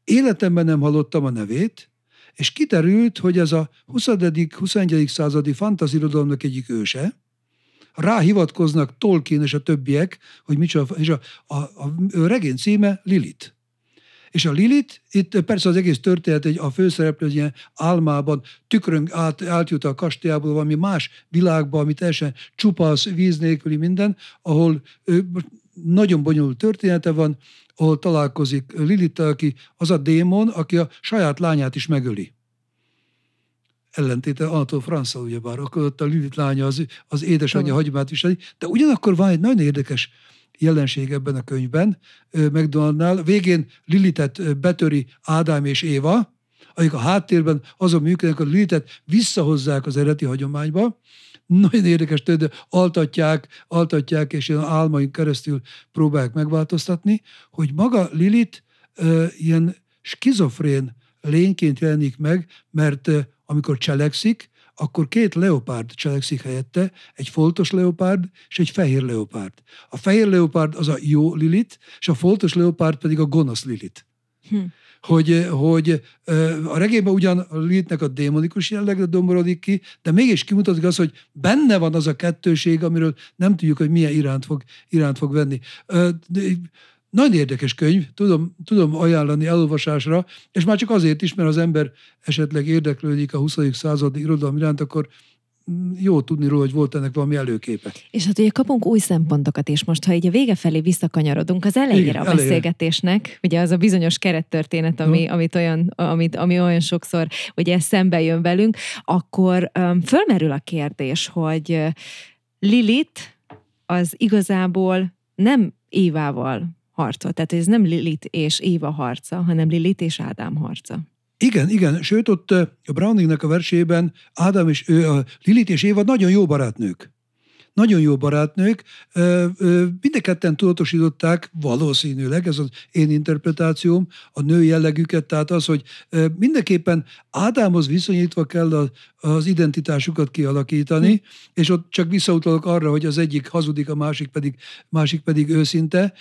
Életemben nem hallottam a nevét, és kiterült, hogy ez a 20. 21. századi fantazirodalomnak egyik őse, rá hivatkoznak Tolkien és a többiek, hogy micsoda, és a, a, a regény címe Lilith. És a Lilit, itt persze az egész történet egy, a főszereplő egy ilyen álmában tükrön át, átjut a kastélyából valami más világba, ami teljesen csupasz, víz nélküli minden, ahol nagyon bonyolult története van, ahol találkozik Lilith, aki az a démon, aki a saját lányát is megöli. Ellentéte Anatol Franza, ugyebár, akkor ott a Lilith lánya az, az édesanyja hagyomát viseli, de ugyanakkor van egy nagyon érdekes jelenség ebben a könyvben, McDonaldnál. Végén Lilitet betöri Ádám és Éva, akik a háttérben azon működnek, hogy Lilitet visszahozzák az eredeti hagyományba, nagyon érdekes de altatják, altatják, és ilyen álmaink keresztül próbálják megváltoztatni, hogy maga Lilit ilyen skizofrén lényként jelenik meg, mert amikor cselekszik, akkor két leopárd cselekszik helyette, egy foltos leopárd és egy fehér leopárd. A fehér leopárd az a jó Lilit, és a foltos leopárd pedig a gonosz Lilit. Hm hogy, hogy a regényben ugyan a Lilithnek a démonikus jellegre domborodik ki, de mégis kimutatik azt, hogy benne van az a kettőség, amiről nem tudjuk, hogy milyen iránt fog, iránt fog venni. Nagyon érdekes könyv, tudom, tudom ajánlani elolvasásra, és már csak azért is, mert az ember esetleg érdeklődik a 20. századi irodalom iránt, akkor jó tudni róla, hogy volt ennek valami előképe. És hát ugye kapunk új szempontokat is most, ha így a vége felé visszakanyarodunk az elejére Igen, a beszélgetésnek, elejére. ugye az a bizonyos kerettörténet, ami, amit olyan, amit, ami olyan sokszor ugye szembe jön velünk, akkor um, fölmerül a kérdés, hogy Lilith az igazából nem Évával harcol. Tehát ez nem Lilith és Éva harca, hanem Lilith és Ádám harca. Igen, igen, sőt ott a Browningnek a versében Ádám és ő, a Lilith és Éva nagyon jó barátnők. Nagyon jó barátnők, mind ketten tudatosították, valószínűleg, ez az én interpretációm, a nő jellegüket, tehát az, hogy mindenképpen Ádámhoz viszonyítva kell az identitásukat kialakítani, hm. és ott csak visszautalok arra, hogy az egyik hazudik, a másik pedig, másik pedig őszinte.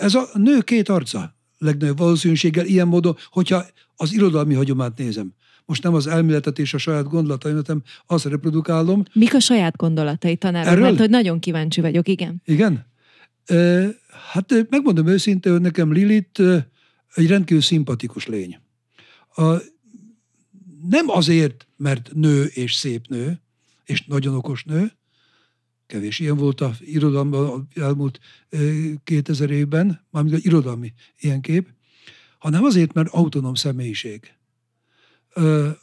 Ez a nő két arca legnagyobb valószínűséggel ilyen módon, hogyha az irodalmi hagyományt nézem. Most nem az elméletet és a saját gondolataimat, hanem azt reprodukálom. Mik a saját gondolatai, tanár? Erről? Mert hogy nagyon kíváncsi vagyok, igen. Igen? E, hát megmondom őszintén, hogy nekem Lilit egy rendkívül szimpatikus lény. A, nem azért, mert nő és szép nő, és nagyon okos nő, kevés ilyen volt a irodalomban elmúlt 2000 évben, mármint az irodalmi ilyen kép, hanem azért, mert autonóm személyiség,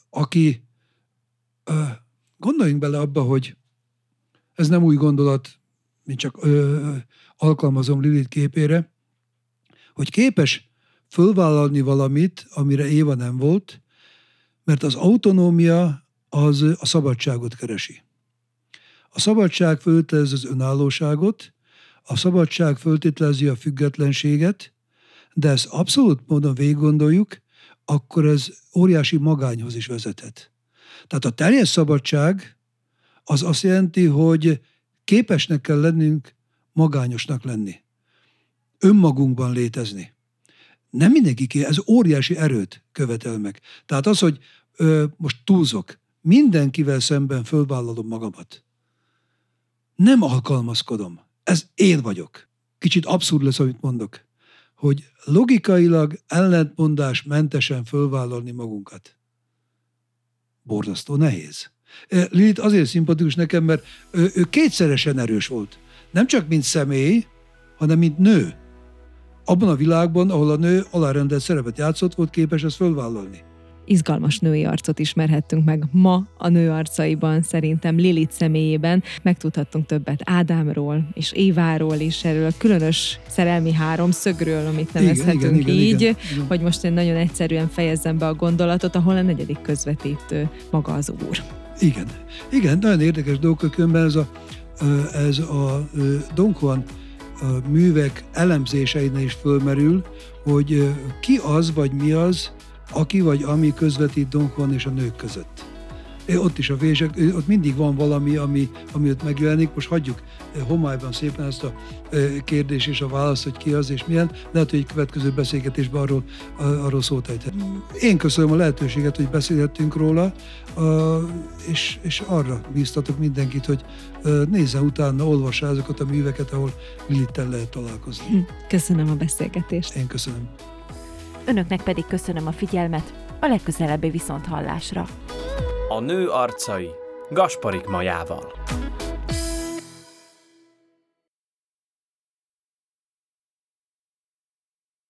aki gondoljunk bele abba, hogy ez nem új gondolat, mint csak alkalmazom Lilith képére, hogy képes fölvállalni valamit, amire Éva nem volt, mert az autonómia az a szabadságot keresi. A szabadság föltételezi az önállóságot, a szabadság föltételezi a függetlenséget, de ezt abszolút módon végig gondoljuk, akkor ez óriási magányhoz is vezethet. Tehát a teljes szabadság az azt jelenti, hogy képesnek kell lennünk magányosnak lenni. Önmagunkban létezni. Nem mindenki ez óriási erőt követel meg. Tehát az, hogy ö, most túlzok, mindenkivel szemben fölvállalom magamat. Nem alkalmazkodom. Ez én vagyok. Kicsit abszurd lesz, amit mondok hogy logikailag ellentmondás mentesen fölvállalni magunkat. Borzasztó nehéz. Lilith azért szimpatikus nekem, mert ő, ő kétszeresen erős volt. Nem csak mint személy, hanem mint nő. Abban a világban, ahol a nő alárendelt szerepet játszott, volt képes ezt fölvállalni izgalmas női arcot ismerhettünk meg ma a nő arcaiban, szerintem Lilit személyében. Megtudhattunk többet Ádámról és Éváról is, erről a különös szerelmi háromszögről, amit nevezhetünk igen, igen, így, igen, igen. hogy most én nagyon egyszerűen fejezzem be a gondolatot, ahol a negyedik közvetítő maga az úr. Igen, igen, nagyon érdekes dolgok, különben ez a, ez a Don Juan művek elemzéseinek is fölmerül, hogy ki az, vagy mi az, aki vagy ami közvetít Don Juan és a nők között. Ott is a vések, ott mindig van valami, ami, ami ott megjelenik. Most hagyjuk homályban szépen ezt a kérdés és a válasz, hogy ki az és milyen. Lehet, hogy egy következő beszélgetésben arról, arról szót ejthet. Én köszönöm a lehetőséget, hogy beszélhettünk róla, és, és arra bíztatok mindenkit, hogy nézze utána, olvassa ezeket a műveket, ahol Lilittel lehet találkozni. Hm, köszönöm a beszélgetést. Én köszönöm. Önöknek pedig köszönöm a figyelmet, a legközelebbi viszont hallásra. A nő arcai Gasparik majával.